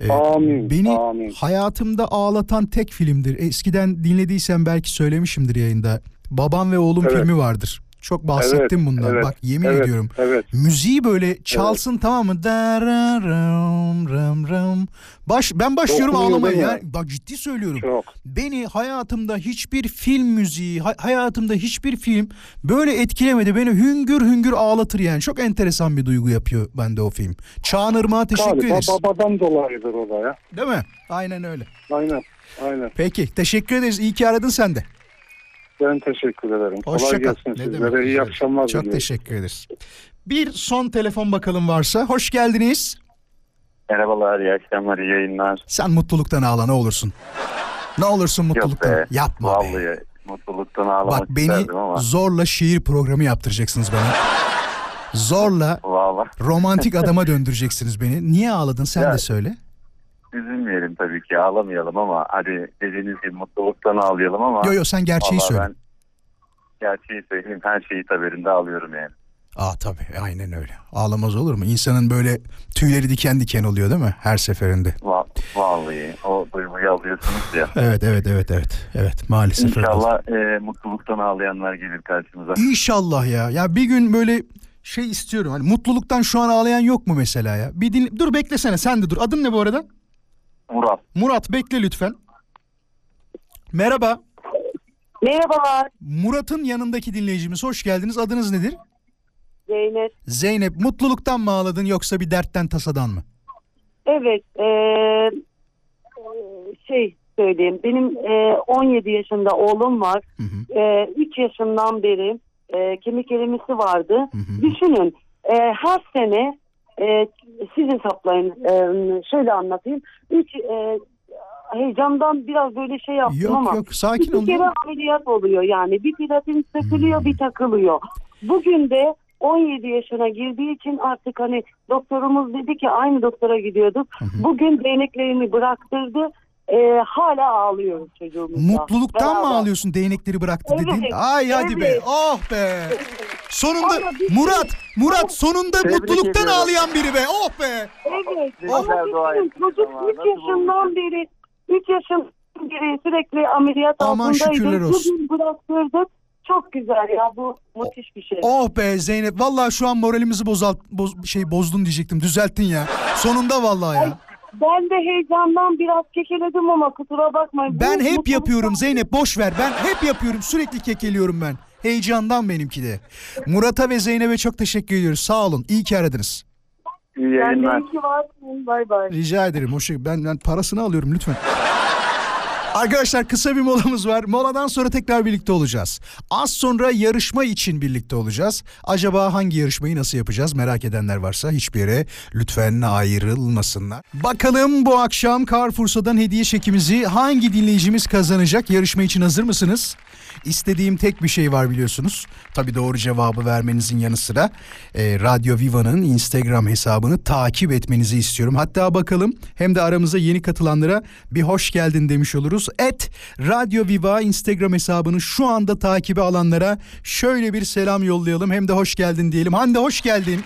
S3: E,
S10: Amin,
S3: Beni
S10: amin.
S3: hayatımda ağlatan tek filmdir. Eskiden dinlediysen belki söylemişimdir yayında. Babam ve oğlum
S10: Evet.
S3: filmi vardır. Çok bahsettim
S10: Evet,
S3: bundan.
S10: evet,
S3: Bak yemin
S10: evet,
S3: ediyorum.
S10: Evet.
S3: Müziği böyle çalsın tamam mı? Dararam, ram, ram. Baş, ben başlıyorum
S10: Dokunuyor
S3: ağlamaya. Yani, bak ciddi söylüyorum.
S10: Çok.
S3: Beni hayatımda hiçbir film müziği, ha- hayatımda hiçbir film böyle etkilemedi. Beni hüngür hüngür ağlatır yani. Çok enteresan bir duygu yapıyor bende o film. Çağan Irmak'a teşekkür
S10: Galiba
S3: ederiz.
S10: babadan dolayıdır o da ya.
S3: Değil mi? Aynen öyle.
S10: Aynen. Aynen.
S3: Peki teşekkür ederiz. İyi ki aradın sen de.
S10: Ben teşekkür ederim.
S3: Hoşça
S10: Kolay
S3: kal.
S10: gelsin
S3: Ne
S10: sizlere.
S3: demek,
S10: İyi akşamlar
S3: Çok
S10: diliyorum.
S3: teşekkür ederiz. Bir son telefon bakalım varsa. Hoş geldiniz.
S11: Merhabalar, iyi akşamlar, iyi yayınlar.
S3: Sen mutluluktan ağla ne olursun. Ne olursun
S11: Yok
S3: mutluluktan.
S11: be,
S3: Yapma
S11: vallahi
S3: be.
S11: mutluluktan ağlamak
S3: Bak beni
S11: ama.
S3: zorla şiir programı yaptıracaksınız bana. Zorla
S11: Valla
S3: romantik adama döndüreceksiniz beni. Niye ağladın sen
S11: Ya,
S3: de söyle.
S11: Üzülmeyelim tabii ki, ağlamayalım ama hadi dediğiniz gibi mutluluktan ağlayalım ama.
S3: Yo yo sen gerçeği söyle.
S11: Ben gerçeği söyleyeyim, her şeyi haberinde ağlıyorum yani.
S3: Aa tabii aynen öyle. Ağlamaz olur mu? İnsanın böyle tüyleri diken diken oluyor değil mi? Her seferinde.
S11: Va- Vallahi o duyguyu alıyorsunuz ya.
S3: Evet evet evet evet. Evet maalesef.
S11: İnşallah e, mutluluktan ağlayanlar gelir karşımıza.
S3: İnşallah ya. Ya bir gün böyle şey istiyorum. Hani mutluluktan şu an ağlayan yok mu mesela ya? Bir dinle... Dur beklesene sen de dur. Adın ne bu arada?
S11: Murat,
S3: Murat bekle lütfen. Merhaba.
S12: Merhabalar
S3: Murat'ın yanındaki dinleyicimiz. Hoş geldiniz. Adınız nedir?
S12: Zeynep.
S3: Zeynep. Mutluluktan mı ağladın yoksa bir dertten tasadan mı?
S12: Evet eee, şey söyleyeyim benim eee, 17 yaşında oğlum var.
S3: Hı hı.
S12: Eee 3 yaşından beri eee, kemik erimesi vardı.
S3: Hı hı.
S12: Düşünün eee, her sene eee, siz hesaplayın eee, şöyle anlatayım. 3 heyecandan biraz böyle şey yaptım
S3: Yok
S12: ama
S3: yok sakin
S12: iki
S3: ol.
S12: kere ameliyat oluyor yani. Bir platin sökülüyor bir takılıyor. Bugün de 17 yaşına girdiği için artık hani doktorumuz dedi ki aynı doktora gidiyorduk. Bugün değneklerimi bıraktırdı. Ee, hala ağlıyoruz çocuğumuzla.
S3: Mutluluktan mı
S12: Beraber.
S3: ağlıyorsun değnekleri bıraktı
S12: Evet,
S3: dedin? Ay hadi be.
S12: evet.
S3: Oh be. Sonunda
S12: Ama bir-
S3: Murat Murat sonunda
S11: Tebrik
S3: mutluluktan
S11: ediyorum.
S3: ağlayan biri be. Oh be.
S12: Evet.
S11: Bizler
S12: Ama
S11: dua ettik
S12: çocuk
S11: ama
S12: 3
S11: nasıl
S12: yaşından beri 3 yaşından beri sürekli ameliyat
S3: Aman
S12: altındaydı.
S3: şükürler olsun.
S12: Bugün bıraktırdık. Çok güzel ya bu müthiş bir şey.
S3: Oh be Zeynep. Vallahi şu an moralimizi bozalt boz, şey bozdun diyecektim. Düzelttin ya. Sonunda vallahi ya.
S12: Ben de heyecandan biraz kekeledim ama kusura bakmayın.
S3: Ben
S12: Bu
S3: hep
S12: mutluluktan-
S3: yapıyorum Zeynep boş ver. Ben hep yapıyorum. Sürekli kekeliyorum ben. Heyecandan benimki de. Murat'a ve Zeynep'e çok teşekkür ediyoruz. Sağ olun. İyi ki aradınız.
S11: iyi yayınlar.
S12: Bay bay.
S3: Rica ederim. Hoşça ben, ben parasını alıyorum lütfen. Arkadaşlar kısa bir molamız var. Moladan sonra tekrar birlikte olacağız. Az sonra yarışma için birlikte olacağız. Acaba hangi yarışmayı nasıl yapacağız? Merak edenler varsa hiçbir yere lütfen ayrılmasınlar. Bakalım bu akşam Carrefour'dan hediye çekimizi hangi dinleyicimiz kazanacak? Yarışma için hazır mısınız? İstediğim tek bir şey var biliyorsunuz. Tabii doğru cevabı vermenizin yanı sıra e, Radyo Viva'nın Instagram hesabını takip etmenizi istiyorum. Hatta bakalım hem de aramıza yeni katılanlara bir hoş geldin demiş oluruz. Et Radyo Viva Instagram hesabını şu anda takibe alanlara şöyle bir selam yollayalım. Hem de hoş geldin diyelim. Hande hoş geldin.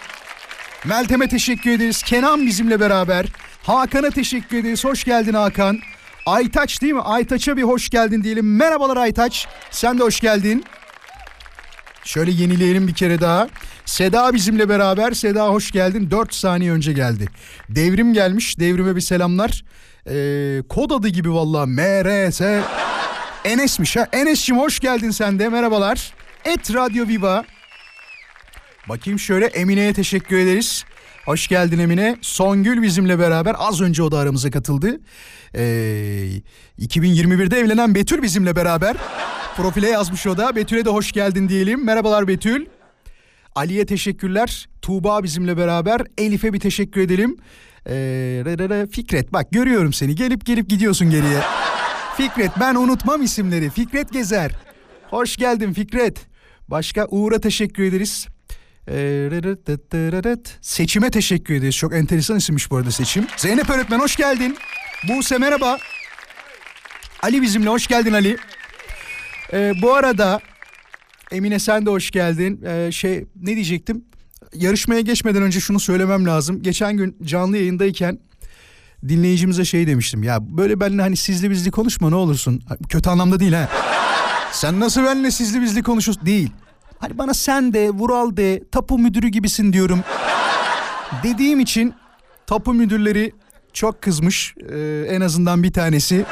S3: Meltem'e teşekkür ederiz. Kenan bizimle beraber. Hakan'a teşekkür ederiz. Hoş geldin Hakan. Aytaç değil mi? Aytaç'a bir hoş geldin diyelim. Merhabalar Aytaç. Sen de hoş geldin. Şöyle yenileyelim bir kere daha. Seda bizimle beraber. Seda hoş geldin. 4 saniye önce geldi. Devrim gelmiş. Devrime bir selamlar. Ee, kod adı gibi valla. MRS. Enes'miş ha. Enes'cim hoş geldin sen de. Merhabalar. Et Radyo Viva. Bakayım şöyle Emine'ye teşekkür ederiz. Hoş geldin Emine. Songül bizimle beraber az önce o da aramıza katıldı. Ee, 2021'de evlenen Betül bizimle beraber. Profile yazmış o da. Betül'e de hoş geldin diyelim. Merhabalar Betül. Ali'ye teşekkürler. Tuğba bizimle beraber. Elif'e bir teşekkür edelim. Ee, re, re, re. Fikret bak görüyorum seni. Gelip gelip gidiyorsun geriye. Fikret ben unutmam isimleri. Fikret Gezer. Hoş geldin Fikret. Başka Uğur'a teşekkür ederiz. Seçime teşekkür ederiz. Çok enteresan isimmiş bu arada seçim. Zeynep öğretmen hoş geldin. Buse merhaba. Ali bizimle hoş geldin Ali. Ee, bu arada Emine sen de hoş geldin. Ee, şey ne diyecektim? Yarışmaya geçmeden önce şunu söylemem lazım. Geçen gün canlı yayındayken dinleyicimize şey demiştim. Ya böyle benimle hani sizli bizli konuşma ne olursun. Kötü anlamda değil ha. Sen nasıl benimle sizli bizli konuşuyorsun? Değil. Hani bana sen de Vural de tapu müdürü gibisin diyorum. Dediğim için tapu müdürleri çok kızmış. Ee, en azından bir tanesi.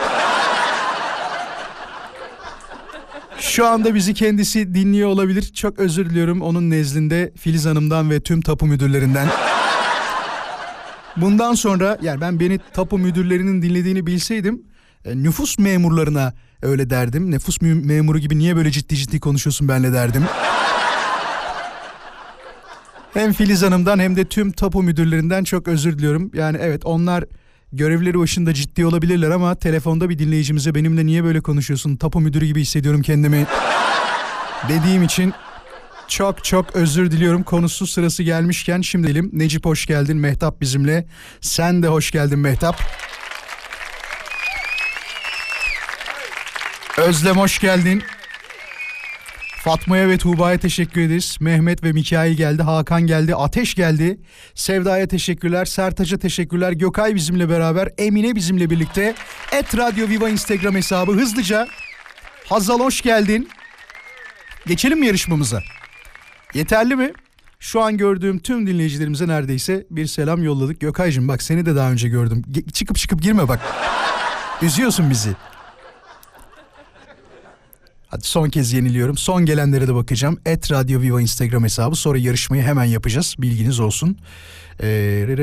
S3: Şu anda bizi kendisi dinliyor olabilir. Çok özür diliyorum onun nezdinde Filiz Hanım'dan ve tüm tapu müdürlerinden. Bundan sonra yani ben beni tapu müdürlerinin dinlediğini bilseydim e, nüfus memurlarına öyle derdim. Nüfus memuru gibi niye böyle ciddi ciddi konuşuyorsun benle derdim. Hem Filiz Hanım'dan hem de tüm tapu müdürlerinden çok özür diliyorum. Yani evet onlar görevleri başında ciddi olabilirler ama telefonda bir dinleyicimize benimle niye böyle konuşuyorsun tapu müdürü gibi hissediyorum kendimi dediğim için çok çok özür diliyorum. Konusu sırası gelmişken şimdi diyelim. Necip hoş geldin. Mehtap bizimle. Sen de hoş geldin Mehtap. Özlem hoş geldin. Fatma'ya ve Tuğba'ya teşekkür ederiz. Mehmet ve Mikail geldi. Hakan geldi. Ateş geldi. Sevda'ya teşekkürler. Sertaç'a teşekkürler. Gökay bizimle beraber. Emine bizimle birlikte. Et Radyo Viva Instagram hesabı. Hızlıca. Hazal hoş geldin. Geçelim mi yarışmamıza? Yeterli mi? Şu an gördüğüm tüm dinleyicilerimize neredeyse bir selam yolladık. Gökay'cığım bak seni de daha önce gördüm. Ge- çıkıp çıkıp girme bak. Üzüyorsun bizi. Hadi son kez yeniliyorum. Son gelenlere de bakacağım. Et Radyo Viva Instagram hesabı. Sonra yarışmayı hemen yapacağız. Bilginiz olsun. Ee.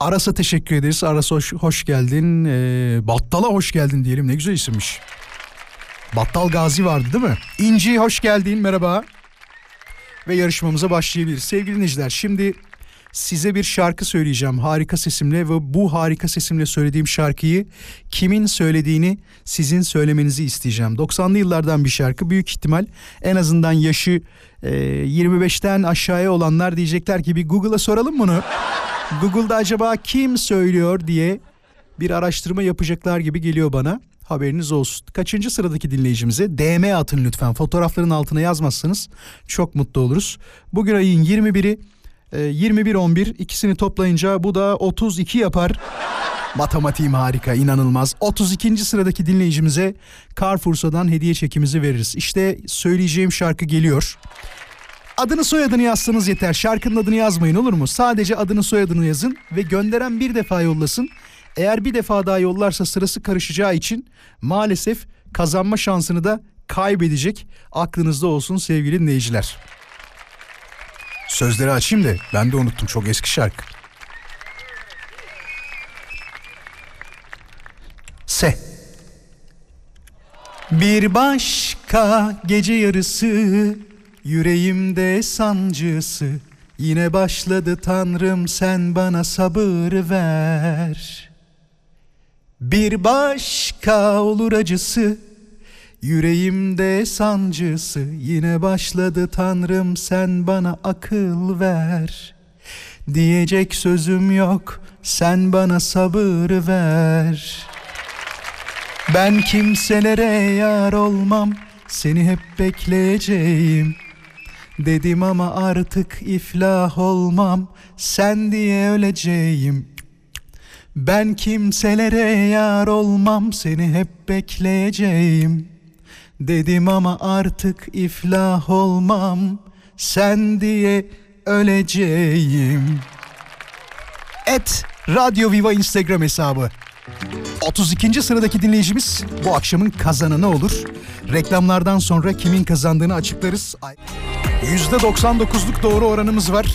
S3: Aras'a teşekkür ederiz. Aras hoş, hoş geldin. Ee, Battal'a hoş geldin diyelim. Ne güzel isimmiş. Battal Gazi vardı değil mi? İnci hoş geldin. Merhaba. Ve yarışmamıza başlayabiliriz. Sevgili dinleyiciler şimdi size bir şarkı söyleyeceğim harika sesimle ve bu harika sesimle söylediğim şarkıyı kimin söylediğini sizin söylemenizi isteyeceğim. 90'lı yıllardan bir şarkı büyük ihtimal en azından yaşı e, 25'ten aşağıya olanlar diyecekler ki bir Google'a soralım bunu. Google'da acaba kim söylüyor diye bir araştırma yapacaklar gibi geliyor bana. Haberiniz olsun. Kaçıncı sıradaki dinleyicimize DM atın lütfen. Fotoğrafların altına yazmazsanız çok mutlu oluruz. Bugün ayın 21'i 21-11 ikisini toplayınca bu da 32 yapar. Matematiğim harika inanılmaz. 32. sıradaki dinleyicimize Carrefour'dan hediye çekimizi veririz. İşte söyleyeceğim şarkı geliyor. Adını soyadını yazsanız yeter. Şarkının adını yazmayın olur mu? Sadece adını soyadını yazın ve gönderen bir defa yollasın. Eğer bir defa daha yollarsa sırası karışacağı için maalesef kazanma şansını da kaybedecek. Aklınızda olsun sevgili dinleyiciler. Sözleri açayım da ben de unuttum çok eski şarkı. Se. Bir başka gece yarısı yüreğimde sancısı yine başladı tanrım sen bana sabır ver. Bir başka olur acısı yüreğimde sancısı yine başladı tanrım sen bana akıl ver. Diyecek sözüm yok sen bana sabır ver. Ben kimselere yar olmam seni hep bekleyeceğim Dedim ama artık iflah olmam sen diye öleceğim Ben kimselere yar olmam seni hep bekleyeceğim Dedim ama artık iflah olmam sen diye öleceğim Et Radyo Viva Instagram hesabı 32. sıradaki dinleyicimiz bu akşamın kazananı olur. Reklamlardan sonra kimin kazandığını açıklarız. Ay- %99'luk doğru oranımız var.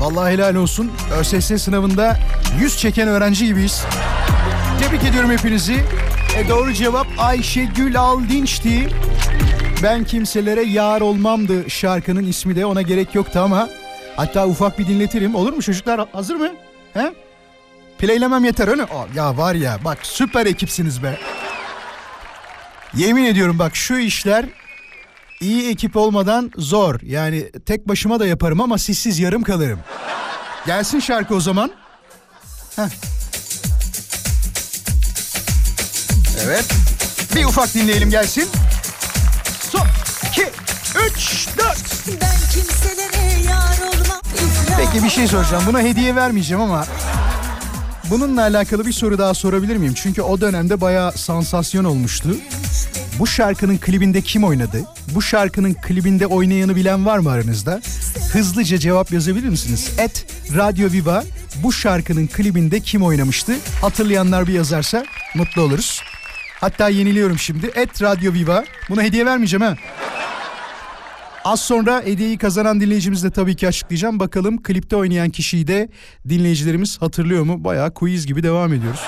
S3: Vallahi helal olsun. ÖSS sınavında 100 çeken öğrenci gibiyiz. Tebrik ediyorum hepinizi. E doğru cevap Ayşegül Aldinç'ti. Ben kimselere yar olmamdı şarkının ismi de ona gerek yoktu ama hatta ufak bir dinletirim. Olur mu çocuklar hazır mı? He? Playlemem yeter öyle. Aa, ya var ya bak süper ekipsiniz be. Yemin ediyorum bak şu işler iyi ekip olmadan zor. Yani tek başıma da yaparım ama sizsiz yarım kalırım. Gelsin şarkı o zaman. Heh. Evet. Bir ufak dinleyelim gelsin. Son, iki, üç, dört.
S13: Ben kimselere yar olmam.
S3: Peki bir şey soracağım. Buna hediye vermeyeceğim ama bununla alakalı bir soru daha sorabilir miyim? Çünkü o dönemde bayağı sansasyon olmuştu. Bu şarkının klibinde kim oynadı? Bu şarkının klibinde oynayanı bilen var mı aranızda? Hızlıca cevap yazabilir misiniz? Et Radyo Viva bu şarkının klibinde kim oynamıştı? Hatırlayanlar bir yazarsa mutlu oluruz. Hatta yeniliyorum şimdi. Et Radyo Viva. Buna hediye vermeyeceğim ha. Az sonra hediyeyi kazanan dinleyicimizi de tabii ki açıklayacağım. Bakalım klipte oynayan kişiyi de dinleyicilerimiz hatırlıyor mu? Bayağı quiz gibi devam ediyoruz.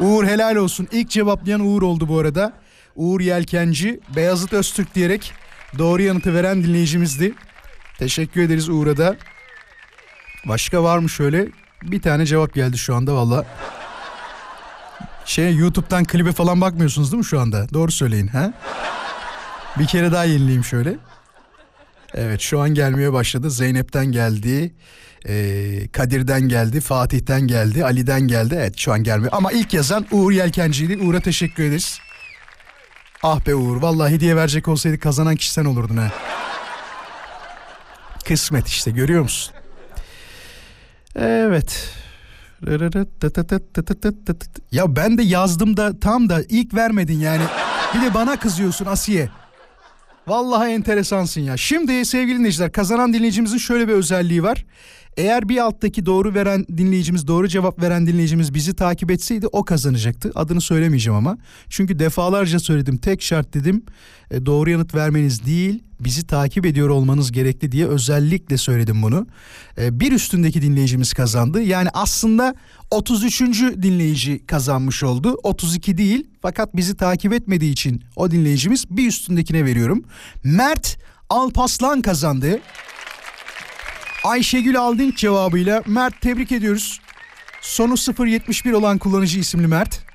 S3: Uğur helal olsun. İlk cevaplayan Uğur oldu bu arada. Uğur Yelkenci, Beyazıt Öztürk diyerek doğru yanıtı veren dinleyicimizdi. Teşekkür ederiz Uğur'a da. Başka var mı şöyle? Bir tane cevap geldi şu anda valla. Şey YouTube'dan klibe falan bakmıyorsunuz değil mi şu anda? Doğru söyleyin ha? Bir kere daha yenileyim şöyle. Evet şu an gelmeye başladı. Zeynep'ten geldi. Ee, Kadir'den geldi. Fatih'ten geldi. Ali'den geldi. Evet şu an gelmiyor. Ama ilk yazan Uğur Yelkenciydi. Uğur'a teşekkür ederiz. Ah be Uğur. Vallahi hediye verecek olsaydı kazanan kişi sen olurdun ha. Kısmet işte görüyor musun? Evet. Ya ben de yazdım da tam da ilk vermedin yani. Bir de bana kızıyorsun Asiye. Vallahi enteresansın ya. Şimdi sevgili dinleyiciler kazanan dinleyicimizin şöyle bir özelliği var. Eğer bir alttaki doğru veren dinleyicimiz, doğru cevap veren dinleyicimiz bizi takip etseydi o kazanacaktı. Adını söylemeyeceğim ama. Çünkü defalarca söyledim. Tek şart dedim e, doğru yanıt vermeniz değil, bizi takip ediyor olmanız gerekli diye özellikle söyledim bunu. E, bir üstündeki dinleyicimiz kazandı. Yani aslında 33. dinleyici kazanmış oldu. 32 değil fakat bizi takip etmediği için o dinleyicimiz bir üstündekine veriyorum. Mert Alpaslan kazandı. Ayşegül Aldinç cevabıyla Mert tebrik ediyoruz. Sonu 071 olan kullanıcı isimli Mert.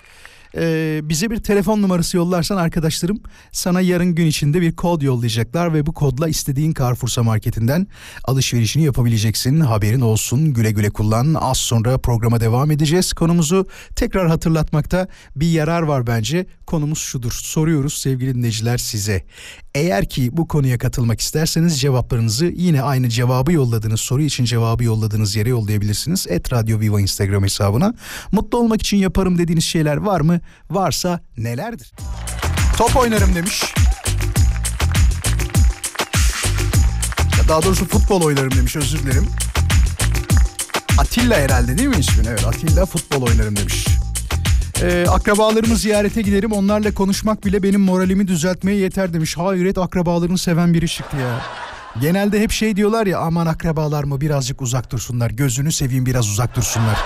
S3: Ee, bize bir telefon numarası yollarsan arkadaşlarım sana yarın gün içinde bir kod yollayacaklar ve bu kodla istediğin Carrefour'sa marketinden alışverişini yapabileceksin. Haberin olsun güle güle kullan. Az sonra programa devam edeceğiz. Konumuzu tekrar hatırlatmakta bir yarar var bence. Konumuz şudur. Soruyoruz sevgili dinleyiciler size. Eğer ki bu konuya katılmak isterseniz cevaplarınızı yine aynı cevabı yolladığınız soru için cevabı yolladığınız yere yollayabilirsiniz. Et Radyo Viva Instagram hesabına. Mutlu olmak için yaparım dediğiniz şeyler var mı? Varsa nelerdir? Top oynarım demiş. Daha doğrusu futbol oynarım demiş özür dilerim. Atilla herhalde değil mi ismin? Evet Atilla futbol oynarım demiş. Ee, akrabalarımı ziyarete giderim onlarla konuşmak bile benim moralimi düzeltmeye yeter demiş. Hayret akrabalarını seven biri çıktı ya. Genelde hep şey diyorlar ya aman akrabalar mı birazcık uzak dursunlar. Gözünü seveyim biraz uzak dursunlar.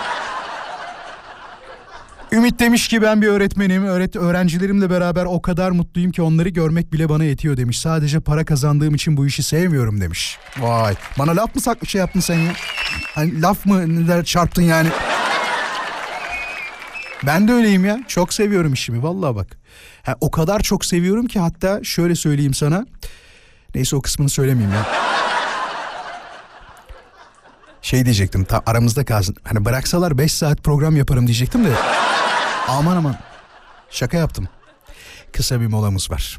S3: Ümit demiş ki ben bir öğretmenim. Öğret öğrencilerimle beraber o kadar mutluyum ki onları görmek bile bana yetiyor demiş. Sadece para kazandığım için bu işi sevmiyorum demiş. Vay. Bana laf mı saklı şey yaptın sen ya? Hani laf mı neler çarptın yani? Ben de öyleyim ya. Çok seviyorum işimi vallahi bak. Ha, o kadar çok seviyorum ki hatta şöyle söyleyeyim sana. Neyse o kısmını söylemeyeyim ya. Şey diyecektim ta aramızda kalsın. Hani bıraksalar 5 saat program yaparım diyecektim de. Aman aman. Şaka yaptım. Kısa bir molamız var.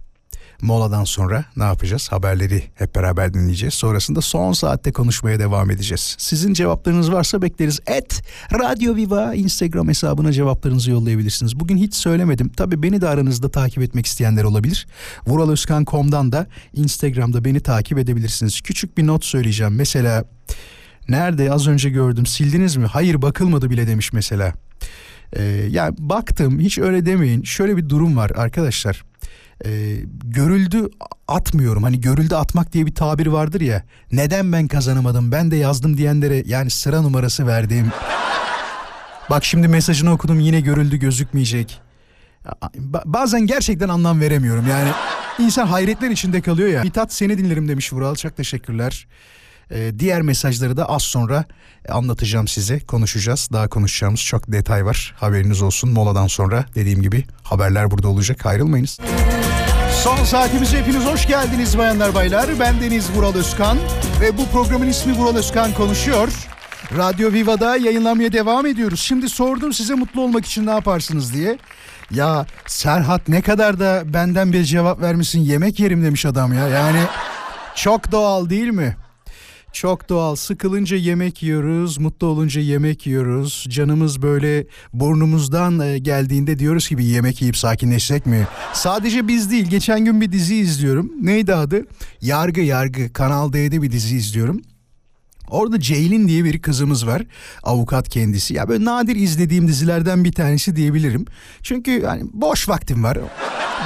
S3: Moladan sonra ne yapacağız? Haberleri hep beraber dinleyeceğiz. Sonrasında son saatte konuşmaya devam edeceğiz. Sizin cevaplarınız varsa bekleriz. Et Radyo Viva Instagram hesabına cevaplarınızı yollayabilirsiniz. Bugün hiç söylemedim. Tabii beni de aranızda takip etmek isteyenler olabilir. Vuraloskan.com'dan da Instagram'da beni takip edebilirsiniz. Küçük bir not söyleyeceğim. Mesela nerede az önce gördüm sildiniz mi? Hayır bakılmadı bile demiş mesela. Ee, yani baktım hiç öyle demeyin. Şöyle bir durum var arkadaşlar. Ee, görüldü atmıyorum. Hani görüldü atmak diye bir tabir vardır ya. Neden ben kazanamadım? Ben de yazdım diyenlere yani sıra numarası verdim. Bak şimdi mesajını okudum yine görüldü gözükmeyecek. Ba- bazen gerçekten anlam veremiyorum. Yani insan hayretler içinde kalıyor ya. Mithat seni dinlerim demiş Vural. Çok teşekkürler. Ee, diğer mesajları da az sonra anlatacağım size. Konuşacağız. Daha konuşacağımız çok detay var. Haberiniz olsun. Moladan sonra dediğim gibi haberler burada olacak. Ayrılmayınız. Son saatimize hepiniz hoş geldiniz bayanlar baylar. Ben Deniz Vural Özkan ve bu programın ismi Vural Özkan konuşuyor. Radyo Viva'da yayınlamaya devam ediyoruz. Şimdi sordum size mutlu olmak için ne yaparsınız diye. Ya Serhat ne kadar da benden bir cevap vermişsin yemek yerim demiş adam ya. Yani çok doğal değil mi? Çok doğal. Sıkılınca yemek yiyoruz, mutlu olunca yemek yiyoruz. Canımız böyle burnumuzdan e, geldiğinde diyoruz ki bir yemek yiyip sakinleşsek mi? Sadece biz değil. Geçen gün bir dizi izliyorum. Neydi adı? Yargı Yargı. Kanal D'de bir dizi izliyorum. Orada Ceylin diye bir kızımız var. Avukat kendisi. Ya böyle nadir izlediğim dizilerden bir tanesi diyebilirim. Çünkü hani boş vaktim var.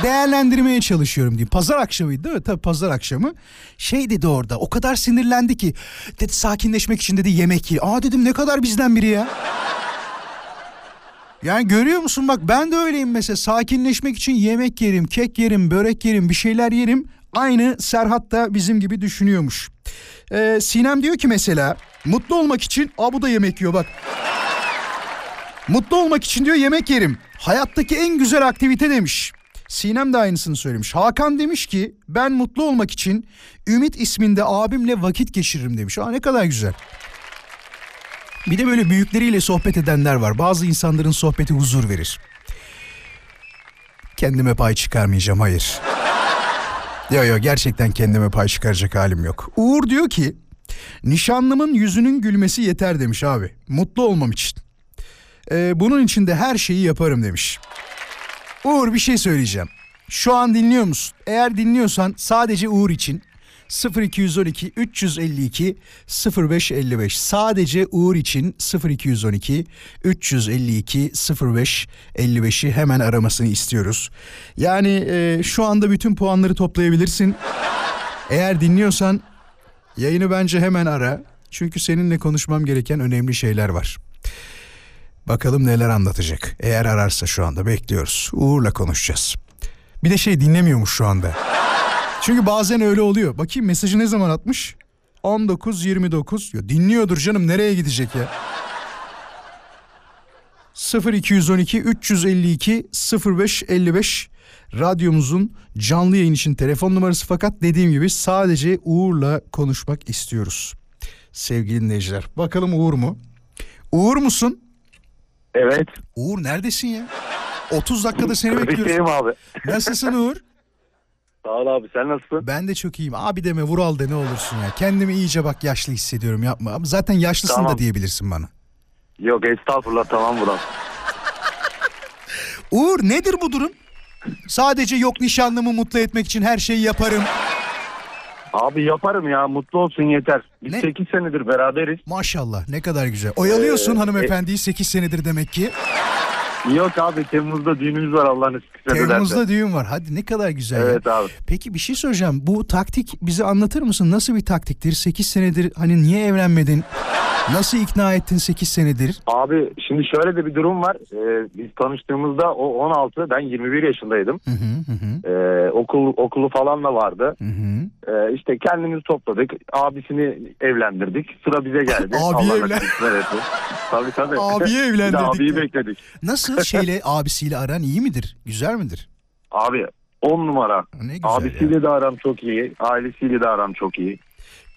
S3: Değerlendirmeye çalışıyorum diyeyim. Pazar akşamıydı değil mi? Tabii pazar akşamı. Şey dedi orada o kadar sinirlendi ki. Dedi sakinleşmek için dedi yemek ye. Aa dedim ne kadar bizden biri ya. Yani görüyor musun bak ben de öyleyim mesela sakinleşmek için yemek yerim, kek yerim, börek yerim, bir şeyler yerim. Aynı Serhat da bizim gibi düşünüyormuş. Ee, Sinem diyor ki mesela mutlu olmak için aa bu da yemek yiyor bak. Mutlu olmak için diyor yemek yerim. Hayattaki en güzel aktivite demiş. Sinem de aynısını söylemiş. Hakan demiş ki ben mutlu olmak için Ümit isminde abimle vakit geçiririm demiş. Aa ne kadar güzel. Bir de böyle büyükleriyle sohbet edenler var. Bazı insanların sohbeti huzur verir. Kendime pay çıkarmayacağım hayır. Yok yok gerçekten kendime pay çıkaracak halim yok. Uğur diyor ki nişanlımın yüzünün gülmesi yeter demiş abi. Mutlu olmam için. Ee, bunun için de her şeyi yaparım demiş. Uğur bir şey söyleyeceğim. Şu an dinliyor musun? Eğer dinliyorsan sadece Uğur için 0212 352 0555 sadece Uğur için 0212 352 0555'i hemen aramasını istiyoruz. Yani e, şu anda bütün puanları toplayabilirsin. Eğer dinliyorsan yayını bence hemen ara. Çünkü seninle konuşmam gereken önemli şeyler var. Bakalım neler anlatacak. Eğer ararsa şu anda bekliyoruz. Uğur'la konuşacağız. Bir de şey dinlemiyormuş şu anda. Çünkü bazen öyle oluyor. Bakayım mesajı ne zaman atmış? 19.29. Ya dinliyordur canım nereye gidecek ya? 0212 352 0555 radyomuzun canlı yayın için telefon numarası fakat dediğim gibi sadece Uğur'la konuşmak istiyoruz. Sevgili dinleyiciler. Bakalım Uğur mu? Uğur musun?
S14: Evet.
S3: Uğur neredesin ya? 30 dakikada seni bekliyoruz.
S14: Abi.
S3: Nasılsın Uğur?
S14: Sağ ol abi sen nasılsın?
S3: Ben de çok iyiyim. Abi deme Vural de ne olursun ya. Kendimi iyice bak yaşlı hissediyorum yapma. Ama zaten yaşlısın
S14: Tamam.
S3: da diyebilirsin bana.
S14: Yok estağfurullah tamam Vural.
S3: Uğur nedir bu durum? Sadece yok nişanlımı mutlu etmek için her şeyi yaparım.
S14: Abi yaparım ya mutlu olsun yeter. Biz
S3: Ne?
S14: 8 senedir beraberiz.
S3: Maşallah ne kadar güzel. Oyalıyorsun
S14: Ee,
S3: hanımefendiyi 8 senedir demek ki.
S14: Yok abi Temmuz'da düğünümüz var Allah'ın istikrar
S3: Temmuz'da düğün var. Hadi ne kadar güzel
S14: Evet
S3: ya.
S14: abi.
S3: Peki bir şey soracağım. Bu taktik bize anlatır mısın? Nasıl bir taktiktir? 8 senedir hani niye evlenmedin? Nasıl ikna ettin 8 senedir?
S14: Abi şimdi şöyle de bir durum var. Ee, biz tanıştığımızda o 16 ben 21 yaşındaydım.
S3: Hı hı hı hı.
S14: Ee, okul okulu falan da vardı.
S3: hı hı.
S14: Ee, işte kendimizi topladık. Abisini evlendirdik. Sıra bize geldi. Allah
S3: evlen-.
S14: Tabii tabii.
S3: Abiyi evlendirdik
S14: abiyi bekledik.
S3: Nasıl şeyle abisiyle aran iyi midir? Güzel midir?
S14: Abi 10 numara.
S3: Ne güzel
S14: Abisiyle
S3: ya.
S14: de aram çok iyi. Ailesiyle de aram çok iyi.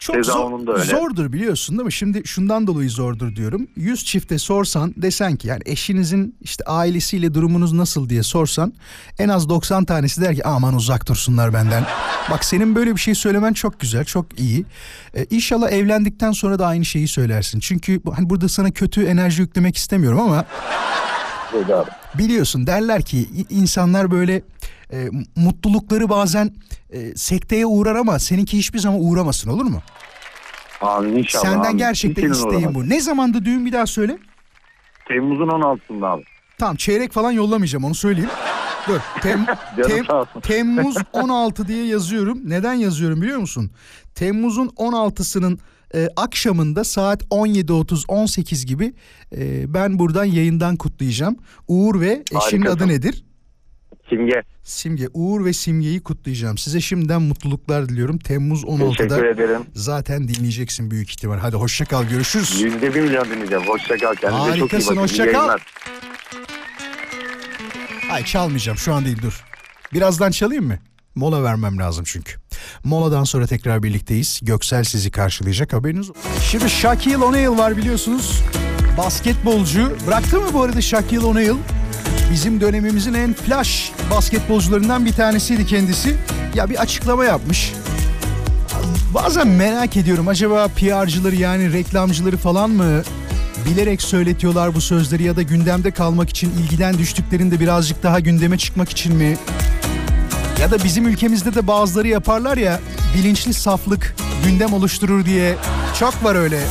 S3: Çok
S14: Keza
S3: zor-
S14: onun da öyle.
S3: zordur biliyorsun değil mi? Şimdi şundan dolayı zordur diyorum. 100 çifte sorsan desen ki yani eşinizin işte ailesiyle durumunuz nasıl diye sorsan en az 90 tanesi der ki aman uzak dursunlar benden. Bak senin böyle bir şey söylemen çok güzel, çok iyi. Ee, inşallah evlendikten sonra da aynı şeyi söylersin. Çünkü hani burada sana kötü enerji yüklemek istemiyorum ama
S14: Dedi abi.
S3: Biliyorsun derler ki insanlar böyle e, mutlulukları bazen e, sekteye uğrar ama seninki hiçbir zaman uğramasın olur mu?
S14: Amin inşallah.
S3: Senden
S14: amin.
S3: gerçekten isteğim
S14: uğramaz.
S3: bu. Ne zamandı düğün bir daha söyle.
S14: Temmuz'un 16'sında abi.
S3: Tamam çeyrek falan yollamayacağım onu söyleyeyim. Dur. Tem- Tem-. Temmuz 16 diye yazıyorum. Neden yazıyorum biliyor musun? Temmuz'un 16'sının e, akşamında saat 17.30-18 gibi e, ben buradan yayından kutlayacağım. Uğur ve eşinin
S14: Harikasın.
S3: adı nedir?
S14: Simge.
S3: Simge. Uğur ve Simge'yi kutlayacağım. Size şimdiden mutluluklar diliyorum. Temmuz 16'da
S14: Teşekkür ederim.
S3: zaten dinleyeceksin büyük ihtimal. Hadi hoşça kal görüşürüz.
S14: Yüzde bir milyon dinleyeceğim. Hoşça kal. Kendinize çok iyi
S3: Harikasın,
S14: bakın.
S3: hoşça kal. Ay çalmayacağım şu an değil dur. Birazdan çalayım mı? Mola vermem lazım çünkü. Moladan sonra tekrar birlikteyiz. Göksel sizi karşılayacak haberiniz. Şimdi Shaquille O'Neal var biliyorsunuz. Basketbolcu. Bıraktı mı bu arada Shaquille O'Neal? Bizim dönemimizin en flash basketbolcularından bir tanesiydi kendisi. Ya bir açıklama yapmış. Bazen merak ediyorum acaba PR'cıları yani reklamcıları falan mı bilerek söyletiyorlar bu sözleri ya da gündemde kalmak için ilgiden düştüklerinde birazcık daha gündeme çıkmak için mi? Ya da bizim ülkemizde de bazıları yaparlar ya bilinçli saflık gündem oluşturur diye. Çok var öyle.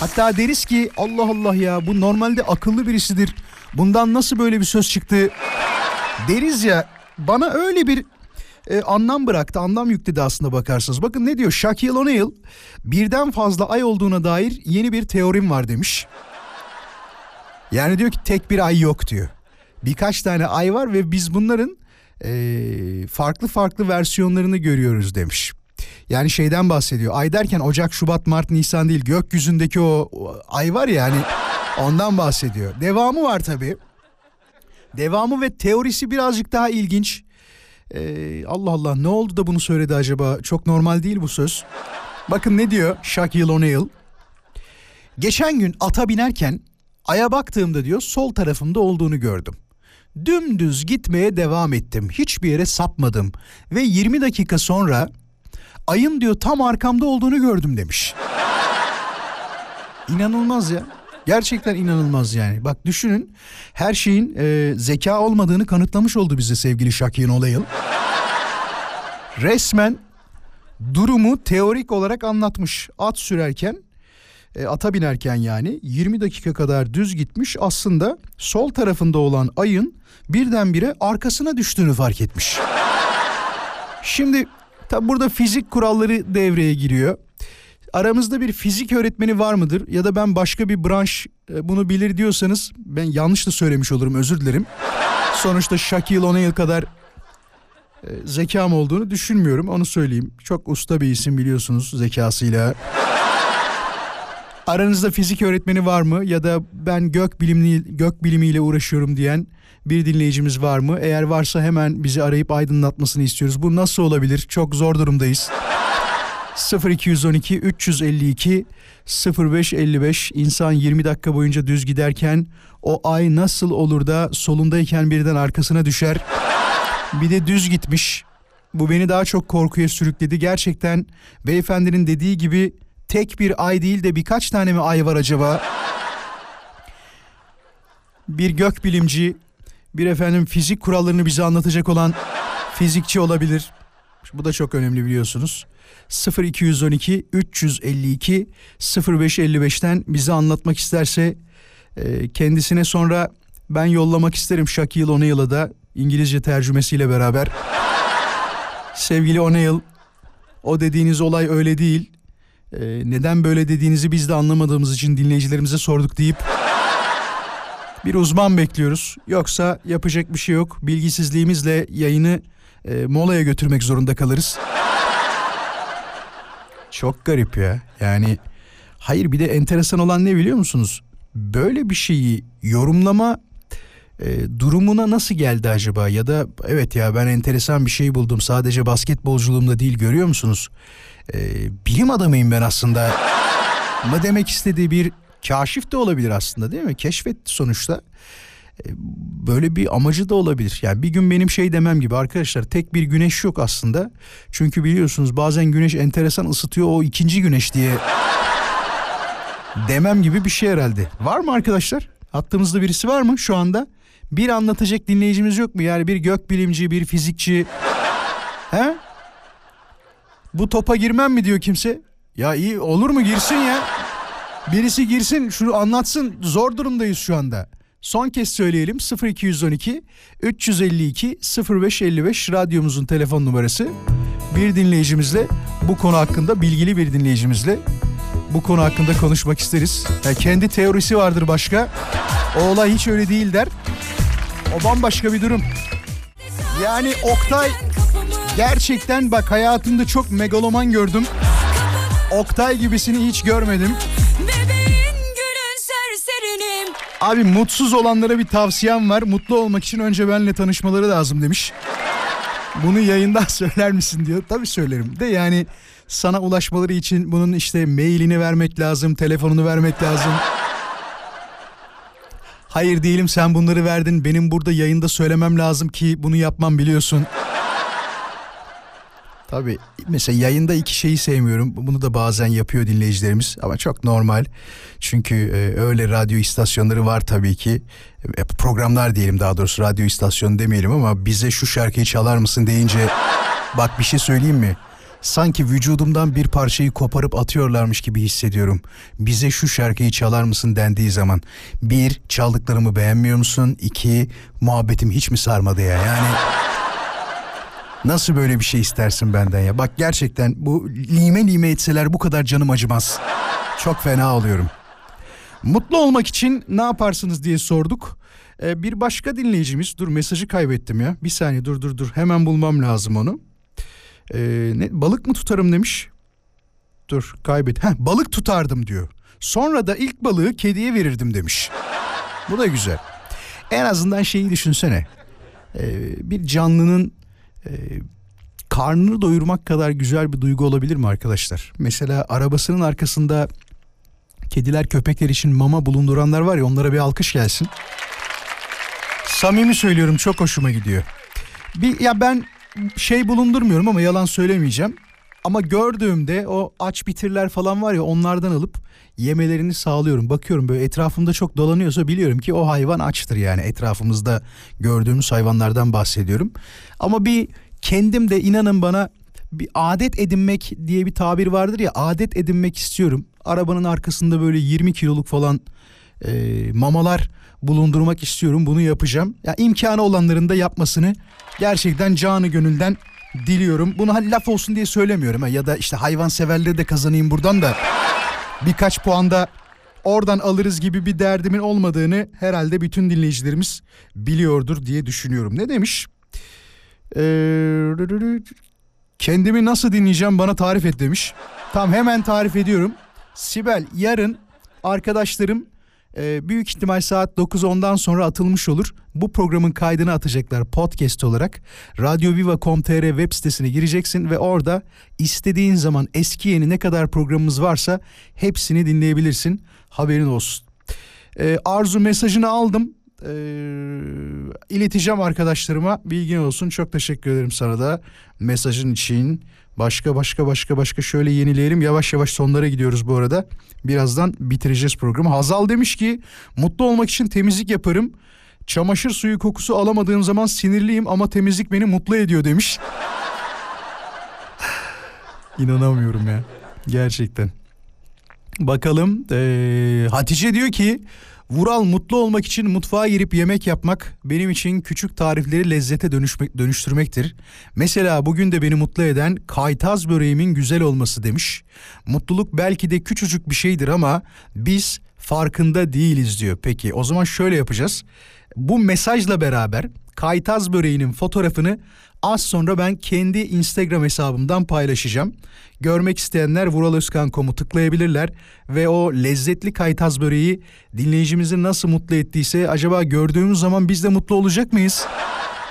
S3: Hatta deriz ki Allah Allah ya bu normalde akıllı birisidir. Bundan nasıl böyle bir söz çıktı? Deriz ya bana öyle bir e, anlam bıraktı, anlam yükledi aslında bakarsanız. Bakın ne diyor Shaquille O'Neal birden fazla ay olduğuna dair yeni bir teorim var demiş. Yani diyor ki tek bir ay yok diyor. Birkaç tane ay var ve biz bunların e, farklı farklı versiyonlarını görüyoruz demiş. Yani şeyden bahsediyor. Ay derken Ocak, Şubat, Mart, Nisan değil. Gökyüzündeki o, ay var ya hani ondan bahsediyor. Devamı var tabii. Devamı ve teorisi birazcık daha ilginç. Ee, Allah Allah ne oldu da bunu söyledi acaba? Çok normal değil bu söz. Bakın ne diyor Shaquille O'Neal. Geçen gün ata binerken aya baktığımda diyor sol tarafımda olduğunu gördüm. Dümdüz gitmeye devam ettim. Hiçbir yere sapmadım. Ve 20 dakika sonra ayın diyor tam arkamda olduğunu gördüm demiş. İnanılmaz ya. Gerçekten inanılmaz yani. Bak düşünün her şeyin e, zeka olmadığını kanıtlamış oldu bize sevgili Shaquille O'Neal. Resmen durumu teorik olarak anlatmış. At sürerken, e, ata binerken yani 20 dakika kadar düz gitmiş. Aslında sol tarafında olan ayın birdenbire arkasına düştüğünü fark etmiş. Şimdi tabi burada fizik kuralları devreye giriyor. Aramızda bir fizik öğretmeni var mıdır ya da ben başka bir branş e, bunu bilir diyorsanız ben yanlış da söylemiş olurum özür dilerim. Sonuçta Shaquille O'Neal kadar e, zekam olduğunu düşünmüyorum onu söyleyeyim. Çok usta bir isim biliyorsunuz zekasıyla. Aranızda fizik öğretmeni var mı ya da ben gök bilimli gök bilimiyle uğraşıyorum diyen bir dinleyicimiz var mı? Eğer varsa hemen bizi arayıp aydınlatmasını istiyoruz. Bu nasıl olabilir? Çok zor durumdayız. 0212 352 0555 insan 20 dakika boyunca düz giderken o ay nasıl olur da solundayken birden arkasına düşer? Bir de düz gitmiş. Bu beni daha çok korkuya sürükledi. Gerçekten beyefendinin dediği gibi tek bir ay değil de birkaç tane mi ay var acaba? Bir gök bilimci, bir efendim fizik kurallarını bize anlatacak olan fizikçi olabilir. Bu da çok önemli biliyorsunuz. 0212 352 0555'ten bize anlatmak isterse e, kendisine sonra ben yollamak isterim Shaquille O'Neal'a da İngilizce tercümesiyle beraber. Sevgili O'Neal o dediğiniz olay öyle değil. E, neden böyle dediğinizi biz de anlamadığımız için dinleyicilerimize sorduk deyip bir uzman bekliyoruz. Yoksa yapacak bir şey yok. Bilgisizliğimizle yayını e, molaya götürmek zorunda kalırız. Çok garip ya. Yani hayır bir de enteresan olan ne biliyor musunuz? Böyle bir şeyi yorumlama e, durumuna nasıl geldi acaba? Ya da evet ya ben enteresan bir şey buldum. Sadece basketbolculuğumda değil görüyor musunuz? E, bilim adamıyım ben aslında. Mı demek istediği bir kaşif de olabilir aslında değil mi? Keşfetti sonuçta. E, Böyle bir amacı da olabilir. Yani bir gün benim şey demem gibi arkadaşlar tek bir güneş yok aslında. Çünkü biliyorsunuz bazen güneş enteresan ısıtıyor o ikinci güneş diye demem gibi bir şey herhalde. Var mı arkadaşlar? Hattımızda birisi var mı şu anda? Bir anlatacak dinleyicimiz yok mu? Yani bir gökbilimci, bir fizikçi. He? Bu topa girmem mi diyor kimse? Ya iyi olur mu girsin ya. Birisi girsin şunu anlatsın. Zor durumdayız şu anda. Son kez söyleyelim 0212 352 0555 radyomuzun telefon numarası. Bir dinleyicimizle bu konu hakkında bilgili bir dinleyicimizle bu konu hakkında konuşmak isteriz. Ya kendi teorisi vardır başka. O olay hiç öyle değil der. O bambaşka bir durum. Yani Oktay gerçekten bak hayatımda çok megaloman gördüm. Oktay gibisini hiç görmedim. Abi mutsuz olanlara bir tavsiyem var. Mutlu olmak için önce benimle tanışmaları lazım demiş. Bunu yayında söyler misin diyor. Tabii söylerim de yani sana ulaşmaları için bunun işte mailini vermek lazım, telefonunu vermek lazım. Hayır değilim sen bunları verdin. Benim burada yayında söylemem lazım ki bunu yapmam biliyorsun. Tabii mesela yayında iki şeyi sevmiyorum. Bunu da bazen yapıyor dinleyicilerimiz ama çok normal. Çünkü e, öyle radyo istasyonları var tabii ki. E, programlar diyelim daha doğrusu radyo istasyonu demeyelim ama bize şu şarkıyı çalar mısın deyince bak bir şey söyleyeyim mi? Sanki vücudumdan bir parçayı koparıp atıyorlarmış gibi hissediyorum. Bize şu şarkıyı çalar mısın dendiği zaman. Bir, çaldıklarımı beğenmiyor musun? İki, muhabbetim hiç mi sarmadı ya? Yani Nasıl böyle bir şey istersin benden ya? Bak gerçekten bu lime lime etseler bu kadar canım acımaz. Çok fena oluyorum. Mutlu olmak için ne yaparsınız diye sorduk. Ee, bir başka dinleyicimiz dur mesajı kaybettim ya. Bir saniye dur dur dur hemen bulmam lazım onu. Ee, ne, balık mı tutarım demiş. Dur kaybet. Heh, balık tutardım diyor. Sonra da ilk balığı kediye verirdim demiş. Bu da güzel. En azından şeyi düşünsene. Ee, bir canlının e, karnını doyurmak kadar güzel bir duygu olabilir mi arkadaşlar? Mesela arabasının arkasında kediler köpekler için mama bulunduranlar var ya onlara bir alkış gelsin. Samimi söylüyorum çok hoşuma gidiyor. Bir ya ben şey bulundurmuyorum ama yalan söylemeyeceğim. Ama gördüğümde o aç bitirler falan var ya onlardan alıp yemelerini sağlıyorum. Bakıyorum böyle etrafımda çok dolanıyorsa biliyorum ki o hayvan açtır yani etrafımızda gördüğümüz hayvanlardan bahsediyorum. Ama bir kendim de inanın bana bir adet edinmek diye bir tabir vardır ya adet edinmek istiyorum. Arabanın arkasında böyle 20 kiloluk falan e, mamalar bulundurmak istiyorum. Bunu yapacağım. Ya imkanı olanların da yapmasını gerçekten canı gönülden diliyorum. Bunu hani laf olsun diye söylemiyorum ha. ya da işte hayvan severleri de kazanayım buradan da birkaç puanda oradan alırız gibi bir derdimin olmadığını herhalde bütün dinleyicilerimiz biliyordur diye düşünüyorum. Ne demiş? Ee, kendimi nasıl dinleyeceğim bana tarif et demiş. Tamam hemen tarif ediyorum. Sibel yarın arkadaşlarım e, büyük ihtimal saat 9-10'dan sonra atılmış olur. Bu programın kaydını atacaklar podcast olarak. Radyoviva.com.tr web sitesine gireceksin ve orada istediğin zaman eski yeni ne kadar programımız varsa hepsini dinleyebilirsin. Haberin olsun. E, Arzu mesajını aldım. E, ileteceğim arkadaşlarıma. Bilgin olsun. Çok teşekkür ederim sana da mesajın için. Başka başka başka başka şöyle yenileyelim. Yavaş yavaş sonlara gidiyoruz bu arada. Birazdan bitireceğiz programı. Hazal demiş ki mutlu olmak için temizlik yaparım. Çamaşır suyu kokusu alamadığım zaman sinirliyim ama temizlik beni mutlu ediyor demiş. İnanamıyorum ya. Gerçekten. Bakalım. Ee, Hatice diyor ki Vural mutlu olmak için mutfağa girip yemek yapmak benim için küçük tarifleri lezzete dönüşme, dönüştürmektir. Mesela bugün de beni mutlu eden kaytaz böreğimin güzel olması demiş. Mutluluk belki de küçücük bir şeydir ama biz farkında değiliz diyor. Peki o zaman şöyle yapacağız. Bu mesajla beraber kaytaz böreğinin fotoğrafını az sonra ben kendi Instagram hesabımdan paylaşacağım. Görmek isteyenler vuraloskan.com'u tıklayabilirler ve o lezzetli kaytaz böreği dinleyicimizi nasıl mutlu ettiyse acaba gördüğümüz zaman biz de mutlu olacak mıyız?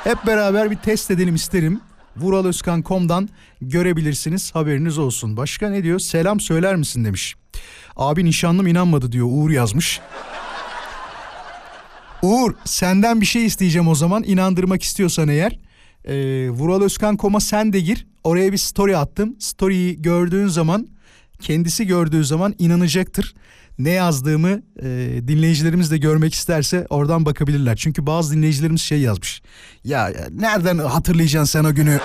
S3: Hep beraber bir test edelim isterim. Vuraloskan.com'dan görebilirsiniz haberiniz olsun. Başka ne diyor? Selam söyler misin demiş. Abi nişanlım inanmadı diyor Uğur yazmış. Uğur senden bir şey isteyeceğim o zaman inandırmak istiyorsan eğer. Ee, Vuraloskan.com'a sen de gir. Oraya bir story attım. Story'yi gördüğün zaman kendisi gördüğü zaman inanacaktır. Ne yazdığımı e, dinleyicilerimiz de görmek isterse oradan bakabilirler. Çünkü bazı dinleyicilerimiz şey yazmış. Ya, ya nereden hatırlayacaksın sen o günü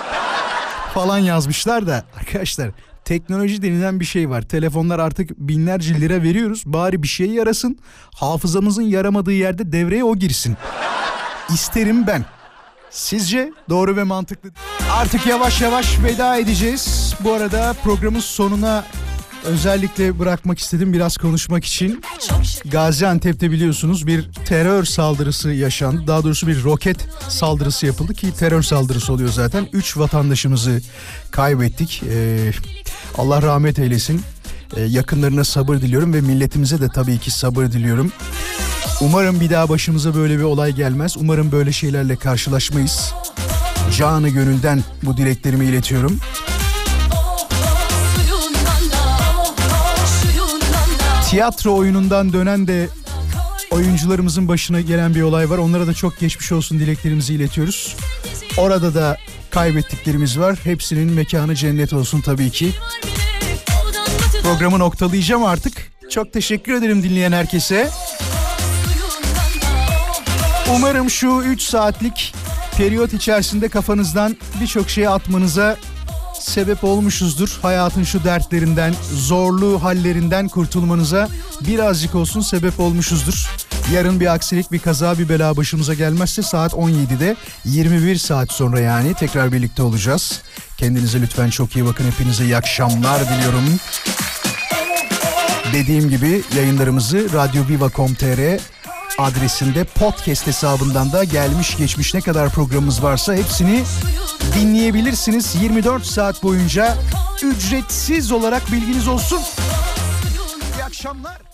S3: falan yazmışlar da arkadaşlar teknoloji denilen bir şey var. Telefonlar artık binlerce lira veriyoruz. Bari bir şey yarasın. Hafızamızın yaramadığı yerde devreye o girsin. İsterim ben. Sizce doğru ve mantıklı. Artık yavaş yavaş veda edeceğiz. Bu arada programın sonuna özellikle bırakmak istedim biraz konuşmak için. Gaziantep'te biliyorsunuz bir terör saldırısı yaşandı. Daha doğrusu bir roket saldırısı yapıldı ki terör saldırısı oluyor zaten. Üç vatandaşımızı kaybettik. Ee, Allah rahmet eylesin. Ee, yakınlarına sabır diliyorum ve milletimize de tabii ki sabır diliyorum. Umarım bir daha başımıza böyle bir olay gelmez. Umarım böyle şeylerle karşılaşmayız. Canı gönülden bu dileklerimi iletiyorum. Tiyatro oyunundan dönen de oyuncularımızın başına gelen bir olay var. Onlara da çok geçmiş olsun dileklerimizi iletiyoruz. Orada da kaybettiklerimiz var. Hepsinin mekanı cennet olsun tabii ki. Programı noktalayacağım artık. Çok teşekkür ederim dinleyen herkese. Umarım şu 3 saatlik periyot içerisinde kafanızdan birçok şeyi atmanıza sebep olmuşuzdur. Hayatın şu dertlerinden, zorlu hallerinden kurtulmanıza birazcık olsun sebep olmuşuzdur. Yarın bir aksilik, bir kaza, bir bela başımıza gelmezse saat 17'de 21 saat sonra yani tekrar birlikte olacağız. Kendinize lütfen çok iyi bakın. Hepinize iyi akşamlar diliyorum. Dediğim gibi yayınlarımızı radyoviva.com.tr adresinde podcast hesabından da gelmiş geçmiş ne kadar programımız varsa hepsini dinleyebilirsiniz 24 saat boyunca ücretsiz olarak bilginiz olsun. İyi akşamlar.